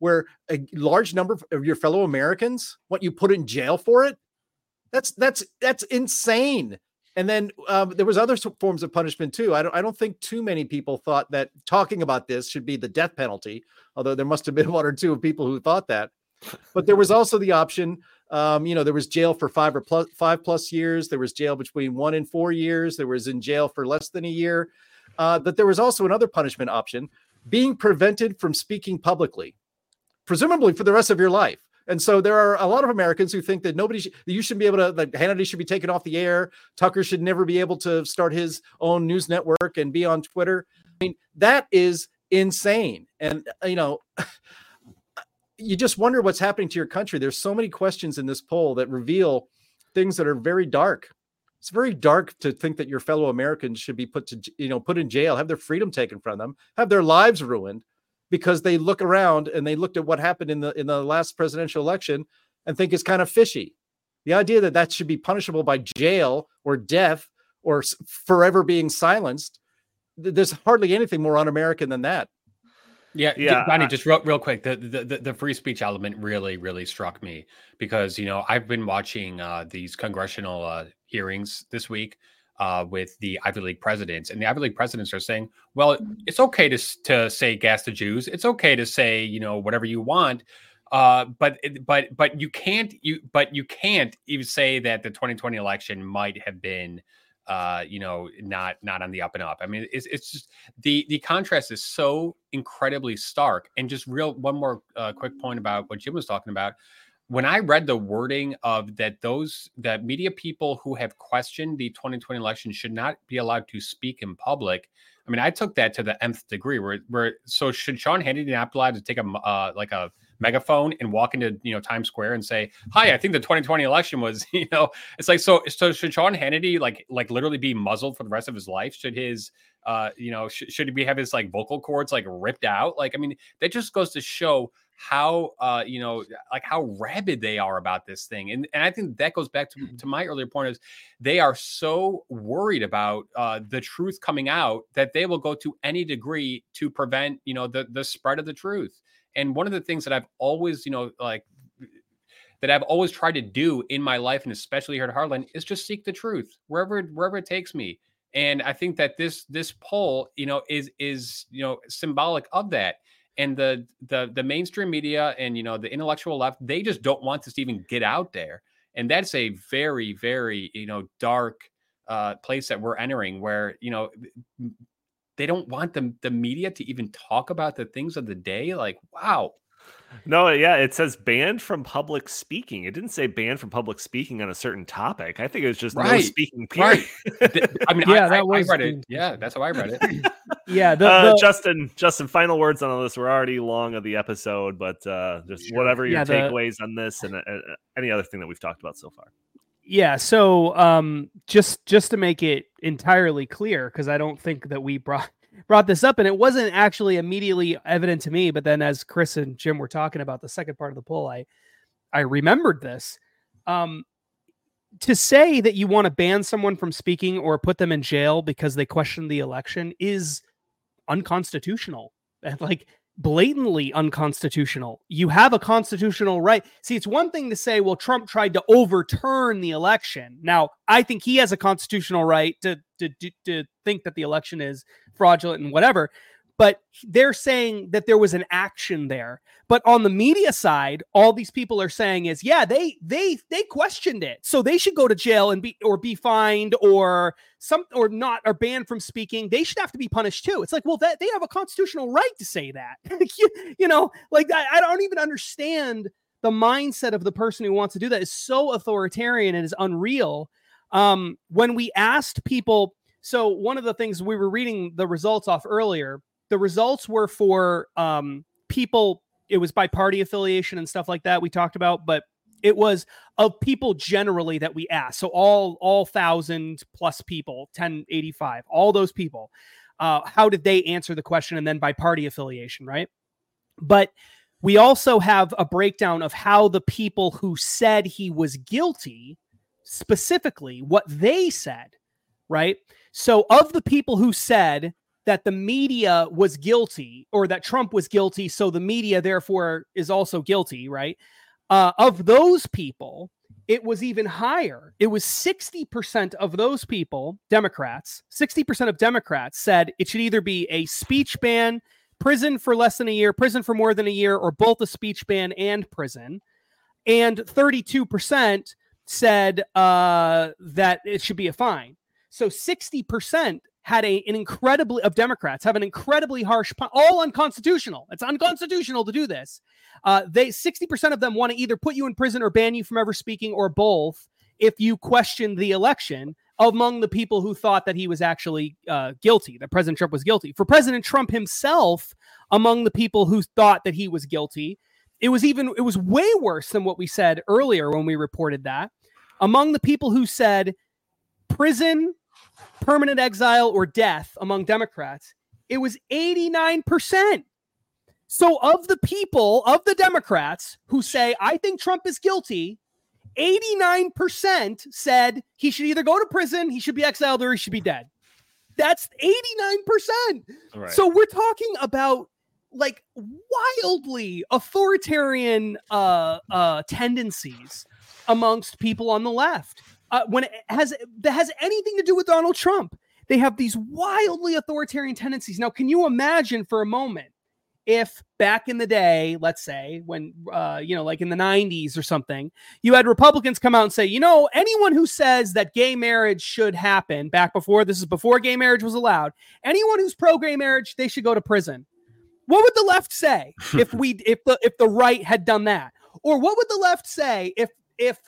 where a large number of your fellow Americans want you put in jail for it. That's that's that's insane. And then um, there was other forms of punishment too. I don't, I don't think too many people thought that talking about this should be the death penalty, although there must have been [LAUGHS] one or two of people who thought that. But there was also the option, um, you know, there was jail for five or plus five plus years. There was jail between one and four years. There was in jail for less than a year. Uh, but there was also another punishment option: being prevented from speaking publicly, presumably for the rest of your life. And so there are a lot of Americans who think that nobody, sh- you shouldn't be able to, like Hannity should be taken off the air. Tucker should never be able to start his own news network and be on Twitter. I mean, that is insane. And, uh, you know, [LAUGHS] you just wonder what's happening to your country. There's so many questions in this poll that reveal things that are very dark. It's very dark to think that your fellow Americans should be put to, you know, put in jail, have their freedom taken from them, have their lives ruined because they look around and they looked at what happened in the in the last presidential election and think it's kind of fishy. The idea that that should be punishable by jail or death or forever being silenced, there's hardly anything more un-American than that. Yeah, yeah. Donnie, just real, real quick, the, the the free speech element really, really struck me because you know I've been watching uh, these congressional uh, hearings this week, uh, with the Ivy League presidents, and the Ivy League presidents are saying, "Well, mm-hmm. it's okay to to say gas the Jews. It's okay to say you know whatever you want." Uh, but but but you can't you but you can't even say that the 2020 election might have been uh, you know, not not on the up and up. I mean, it's it's just the the contrast is so incredibly stark. And just real one more uh, quick point about what Jim was talking about when I read the wording of that, those that media people who have questioned the 2020 election should not be allowed to speak in public. I mean, I took that to the nth degree. Where, where so should Sean Hannity not be allowed to take a uh, like a megaphone and walk into you know Times Square and say, "Hi, I think the 2020 election was," [LAUGHS] you know, it's like so. So should Sean Hannity like like literally be muzzled for the rest of his life? Should his uh you know sh- should he be have his like vocal cords like ripped out? Like I mean, that just goes to show how uh you know like how rabid they are about this thing and, and i think that goes back to, to my earlier point is they are so worried about uh the truth coming out that they will go to any degree to prevent you know the the spread of the truth and one of the things that i've always you know like that I've always tried to do in my life, and especially here at Heartland, is just seek the truth wherever wherever it takes me. And I think that this this poll, you know, is is you know symbolic of that and the the the mainstream media and you know the intellectual left they just don't want this to even get out there and that's a very very you know dark uh place that we're entering where you know they don't want the the media to even talk about the things of the day like wow no, yeah, it says banned from public speaking. It didn't say banned from public speaking on a certain topic. I think it was just right. no speaking. Period. Right. I mean, yeah, I, that I, was. I read it. Yeah, that's how I read it. [LAUGHS] yeah, the, uh, the... Justin. Justin, final words on all this. We're already long of the episode, but uh, just sure. whatever your yeah, takeaways the... on this and uh, uh, any other thing that we've talked about so far. Yeah, so um, just just to make it entirely clear, because I don't think that we brought brought this up, and it wasn't actually immediately evident to me. But then, as Chris and Jim were talking about the second part of the poll, I I remembered this. Um, to say that you want to ban someone from speaking or put them in jail because they question the election is unconstitutional. [LAUGHS] Like blatantly unconstitutional. You have a constitutional right. See, it's one thing to say, well, Trump tried to overturn the election. Now, I think he has a constitutional right to to to, to think that the election is fraudulent and whatever but they're saying that there was an action there. But on the media side all these people are saying is yeah they they they questioned it. So they should go to jail and be or be fined or some or not or banned from speaking. They should have to be punished too. It's like well that they have a constitutional right to say that. [LAUGHS] You, you, know like I, I don't even understand the mindset of the person who wants to do that. Is so authoritarian and is unreal. Um when we asked people so one of the things we were reading the results off earlier the results were for um, people. It was by party affiliation and stuff like that we talked about, but it was of people generally that we asked. So all all thousand plus people, 1085, all those people. Uh, how did they answer the question? And then by party affiliation, right? But we also have a breakdown of how the people who said he was guilty, specifically what they said, right? So, of the people who said that the media was guilty or that Trump was guilty, so the media therefore is also guilty, right? Uh, of those people, it was even higher. It was 60% of those people, Democrats, 60% of Democrats said it should either be a speech ban, prison for less than a year, prison for more than a year, or both a speech ban and prison. And 32% said uh, that it should be a fine. So 60% had a, an incredibly of Democrats have an incredibly harsh, all unconstitutional. It's unconstitutional to do this. Uh, they 60% of them want to either put you in prison or ban you from ever speaking or both if you question the election among the people who thought that he was actually uh, guilty, that President Trump was guilty. For President Trump himself, among the people who thought that he was guilty, it was even it was way worse than what we said earlier when we reported that. Among the people who said prison permanent exile or death among Democrats, it was 89%. So, of the people, of the Democrats who say, I think Trump is guilty, 89% said he should either go to prison, he should be exiled, or he should be dead. That's 89%. Right. So, we're talking about like wildly authoritarian uh, uh, tendencies amongst people on the left uh, when it has that has anything to do with Donald Trump. They have these wildly authoritarian tendencies. Now, can you imagine for a moment if back in the day, let's say when uh, you know, like in the 90s or something, you had Republicans come out and say, you know, anyone who says that gay marriage should happen back before this is before gay marriage was allowed, anyone who's pro gay marriage, they should go to prison. What would the left say [LAUGHS] if we if the if the right had done that? Or what would the left say if if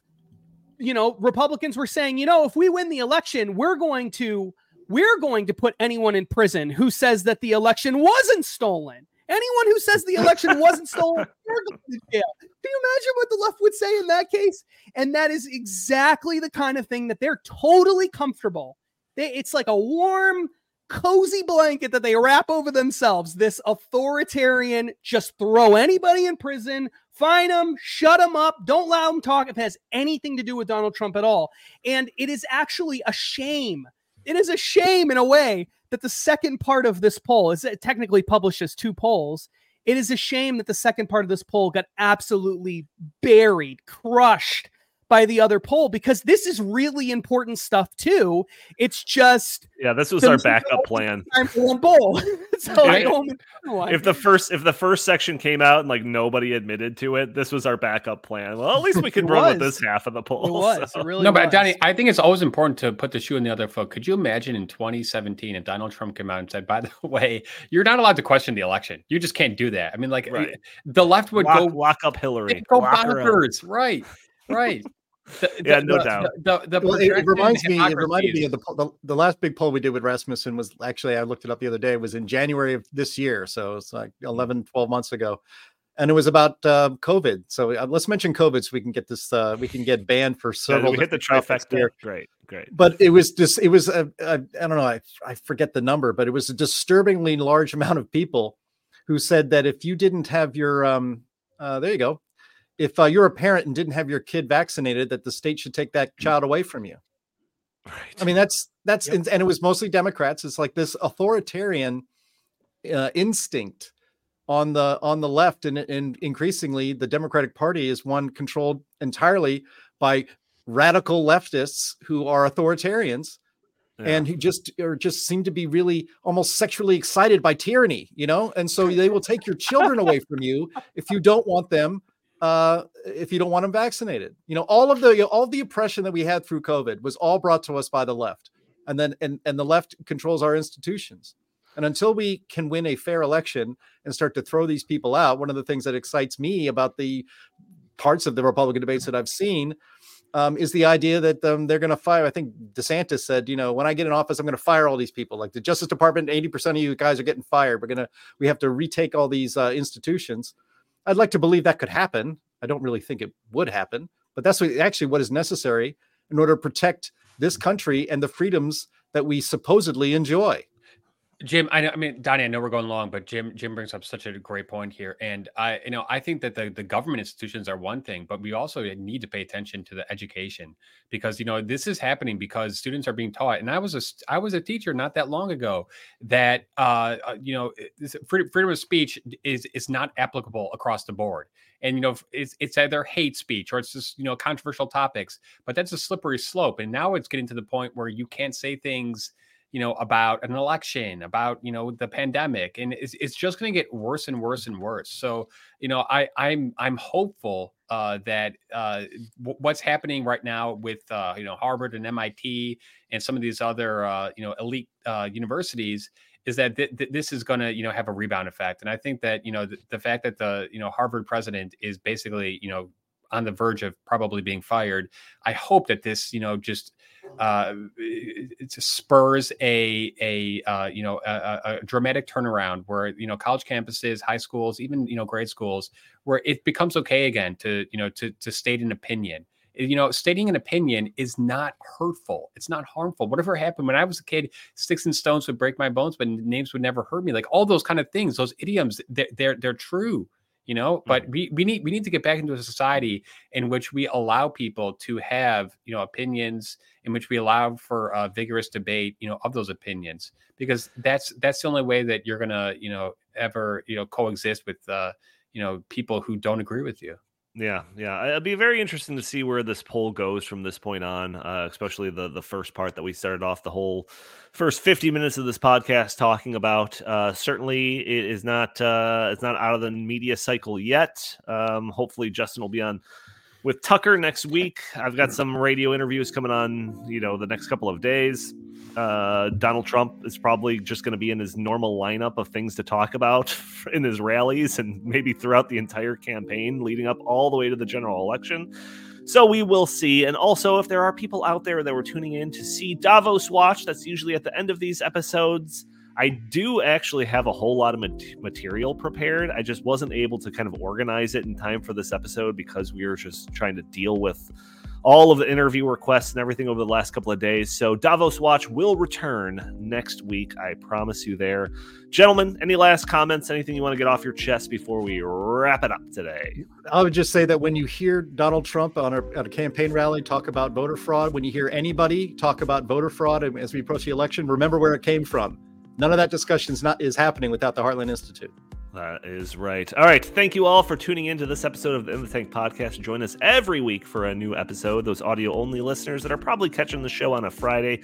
you know, Republicans were saying, you know, if we win the election, we're going to we're going to put anyone in prison who says that the election wasn't stolen. Anyone who says the election wasn't [LAUGHS] stolen, we're going to jail. Can you imagine what the left would say in that case? And that is exactly the kind of thing that they're totally comfortable. They, it's like a warm, cozy blanket that they wrap over themselves. This authoritarian, just throw anybody in prison, Fine them, shut them up, don't allow them talk if it has anything to do with Donald Trump at all. And it is actually a shame. It is a shame in a way that the second part of this poll is technically published as two polls. It is a shame that the second part of this poll got absolutely buried, crushed by the other poll because this is really important stuff too. It's just yeah, this was our backup plan. Time [LAUGHS] for one poll. so I, if the first if the first section came out and like nobody admitted to it, this was our backup plan. Well, at least we [LAUGHS] could run with this half of the poll. It [LAUGHS] was so. it really no, was. but Donnie, I think it's always important to put the shoe in the other foot. Could you imagine in 2017 if Donald Trump came out and said, "By the way, you're not allowed to question the election. You just can't do that." I mean, like right. the left would lock, go lock up Hillary, go bonkers, right? Right. The, yeah, no the, doubt. The, the, well, it, it, reminds me. It reminded me of the, the last big poll we did with Rasmussen was actually I looked it up the other day. It was in January of this year, so it's like 11, 12 months ago, and it was about uh, COVID. So uh, let's mention COVID so we can get this. Uh, we can get banned for several. Yeah, we hit the trifecta. Here. Great, great. But it was just. It was. A, a, I don't know. I I forget the number, but it was a disturbingly large amount of people who said that if you didn't have your um, uh, there you go if uh, you're a parent and didn't have your kid vaccinated, that the state should take that mm. child away from you. Right. I mean, that's that's yep. and it was mostly Democrats. It's like this authoritarian uh, instinct on the on the left and, and increasingly the democratic party is one controlled entirely by radical leftists who are authoritarians yeah. and who just or just seem to be really almost sexually excited by tyranny you know and so they will take your children away from you if you don't want them uh, if you don't want them vaccinated you know all of the you know, all of the oppression that we had through covid was all brought to us by the left and then and, and the left controls our institutions and until we can win a fair election and start to throw these people out, one of the things that excites me about the parts of the Republican debates that I've seen um, is the idea that um, they're going to fire. I think DeSantis said, you know, when I get in office, I'm going to fire all these people. Like the Justice Department, 80% of you guys are getting fired. We're going to, we have to retake all these uh, institutions. I'd like to believe that could happen. I don't really think it would happen, but that's what, actually what is necessary in order to protect this country and the freedoms that we supposedly enjoy. Jim, I, know, I mean, Donnie, I know we're going long, but Jim, Jim brings up such a great point here, and I, you know, I think that the the government institutions are one thing, but we also need to pay attention to the education because you know this is happening because students are being taught, and I was a I was a teacher not that long ago that uh, uh you know freedom of speech is is not applicable across the board, and you know it's it's either hate speech or it's just you know controversial topics, but that's a slippery slope, and now it's getting to the point where you can't say things you know, about an election, about you know the pandemic, and it's, it's just going to get worse and worse and worse. So, you know, I I'm I'm hopeful uh, that uh, w- what's happening right now with uh, you know Harvard and MIT and some of these other uh, you know elite uh, universities is that th- th- this is going to you know have a rebound effect. And I think that you know the, the fact that the you know Harvard president is basically you know on the verge of probably being fired. I hope that this, you know, just uh, it spurs a a uh, you know a, a, dramatic turnaround where you know college campuses, high schools, even you know grade schools, where it becomes okay again to you know to to state an opinion. You know, stating an opinion is not hurtful. It's not harmful. Whatever happened when I was a kid, sticks and stones would break my bones, but names would never hurt me. Like all those kind of things, those idioms, they're they're, they're true you know but we, we need we need to get back into a society in which we allow people to have you know opinions in which we allow for a vigorous debate you know of those opinions because that's that's the only way that you're gonna you know ever you know coexist with uh you know people who don't agree with you yeah, yeah. It'll be very interesting to see where this poll goes from this point on, uh, especially the the first part that we started off the whole first 50 minutes of this podcast talking about. Uh, certainly, it is not uh, it's not out of the media cycle yet. Um, hopefully, Justin will be on with Tucker next week. I've got some radio interviews coming on, you know, the next couple of days. Uh, Donald Trump is probably just going to be in his normal lineup of things to talk about [LAUGHS] in his rallies and maybe throughout the entire campaign leading up all the way to the general election. So we will see. And also, if there are people out there that were tuning in to see Davos Watch, that's usually at the end of these episodes. I do actually have a whole lot of material prepared. I just wasn't able to kind of organize it in time for this episode because we were just trying to deal with all of the interview requests and everything over the last couple of days. So Davos Watch will return next week. I promise you there. Gentlemen, any last comments? Anything you want to get off your chest before we wrap it up today? I would just say that when you hear Donald Trump on a, a campaign rally talk about voter fraud, when you hear anybody talk about voter fraud as we approach the election, remember where it came from None of that discussion is not is happening without the Heartland Institute. That is right. All right. Thank you all for tuning in to this episode of the In the Tank podcast. Join us every week for a new episode. Those audio only listeners that are probably catching the show on a Friday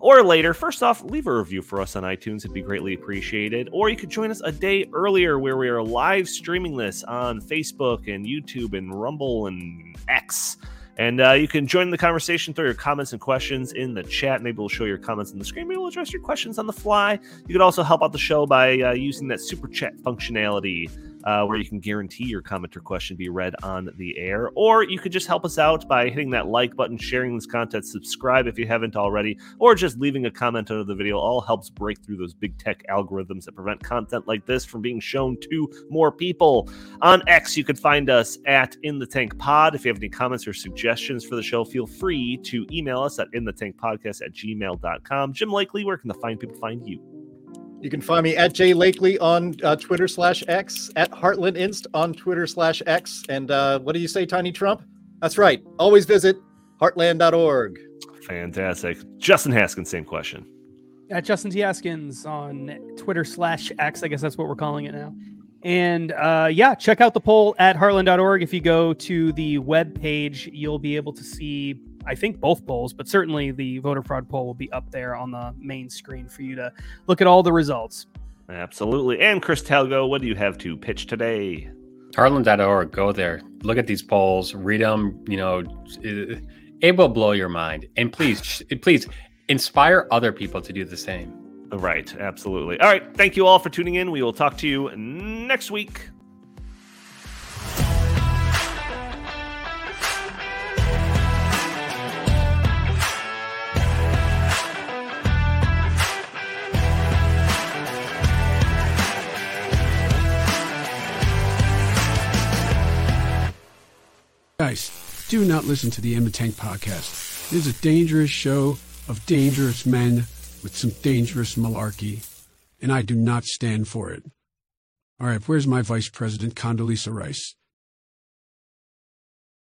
or later, first off, leave a review for us on iTunes. It'd be greatly appreciated. Or you could join us a day earlier where we are live streaming this on Facebook and YouTube and Rumble and X. And uh, you can join the conversation, throw your comments and questions in the chat. Maybe we'll show your comments on the screen. Maybe we'll address your questions on the fly. You could also help out the show by uh, using that super chat functionality uh, where you can guarantee your comment or question be read on the air. Or you could just help us out by hitting that like button, sharing this content, subscribe if you haven't already, or just leaving a comment under the video. All helps break through those big tech algorithms that prevent content like this from being shown to more people. On X, you could find us at In the Tank Pod. If you have any comments or suggestions for the show, feel free to email us at in the tank podcast at gmail.com. Jim Lakely, where can the fine people find you? You can find me at Jay Lakely on uh, Twitter slash X, at Heartland Inst on Twitter slash X. And uh, what do you say, Tiny Trump? That's right. Always visit heartland.org. Fantastic. Justin Haskins, same question. At Justin T. Haskins on Twitter slash X. I guess that's what we're calling it now. And uh, yeah, check out the poll at heartland.org. If you go to the web page, you'll be able to see, I think, both polls, but certainly the voter fraud poll will be up there on the main screen for you to look at all the results. Absolutely. And Chris Talgo, what do you have to pitch today? Heartland.org. Go there. Look at these polls. Read them. You know, it, it will blow your mind. And please, please inspire other people to do the same. Right. Absolutely. All right. Thank you all for tuning in. We will talk to you next week. Guys, do not listen to the Emma Tank podcast. It is a dangerous show of dangerous men with some dangerous malarkey, and I do not stand for it. All right, where's my Vice President, Condoleezza Rice?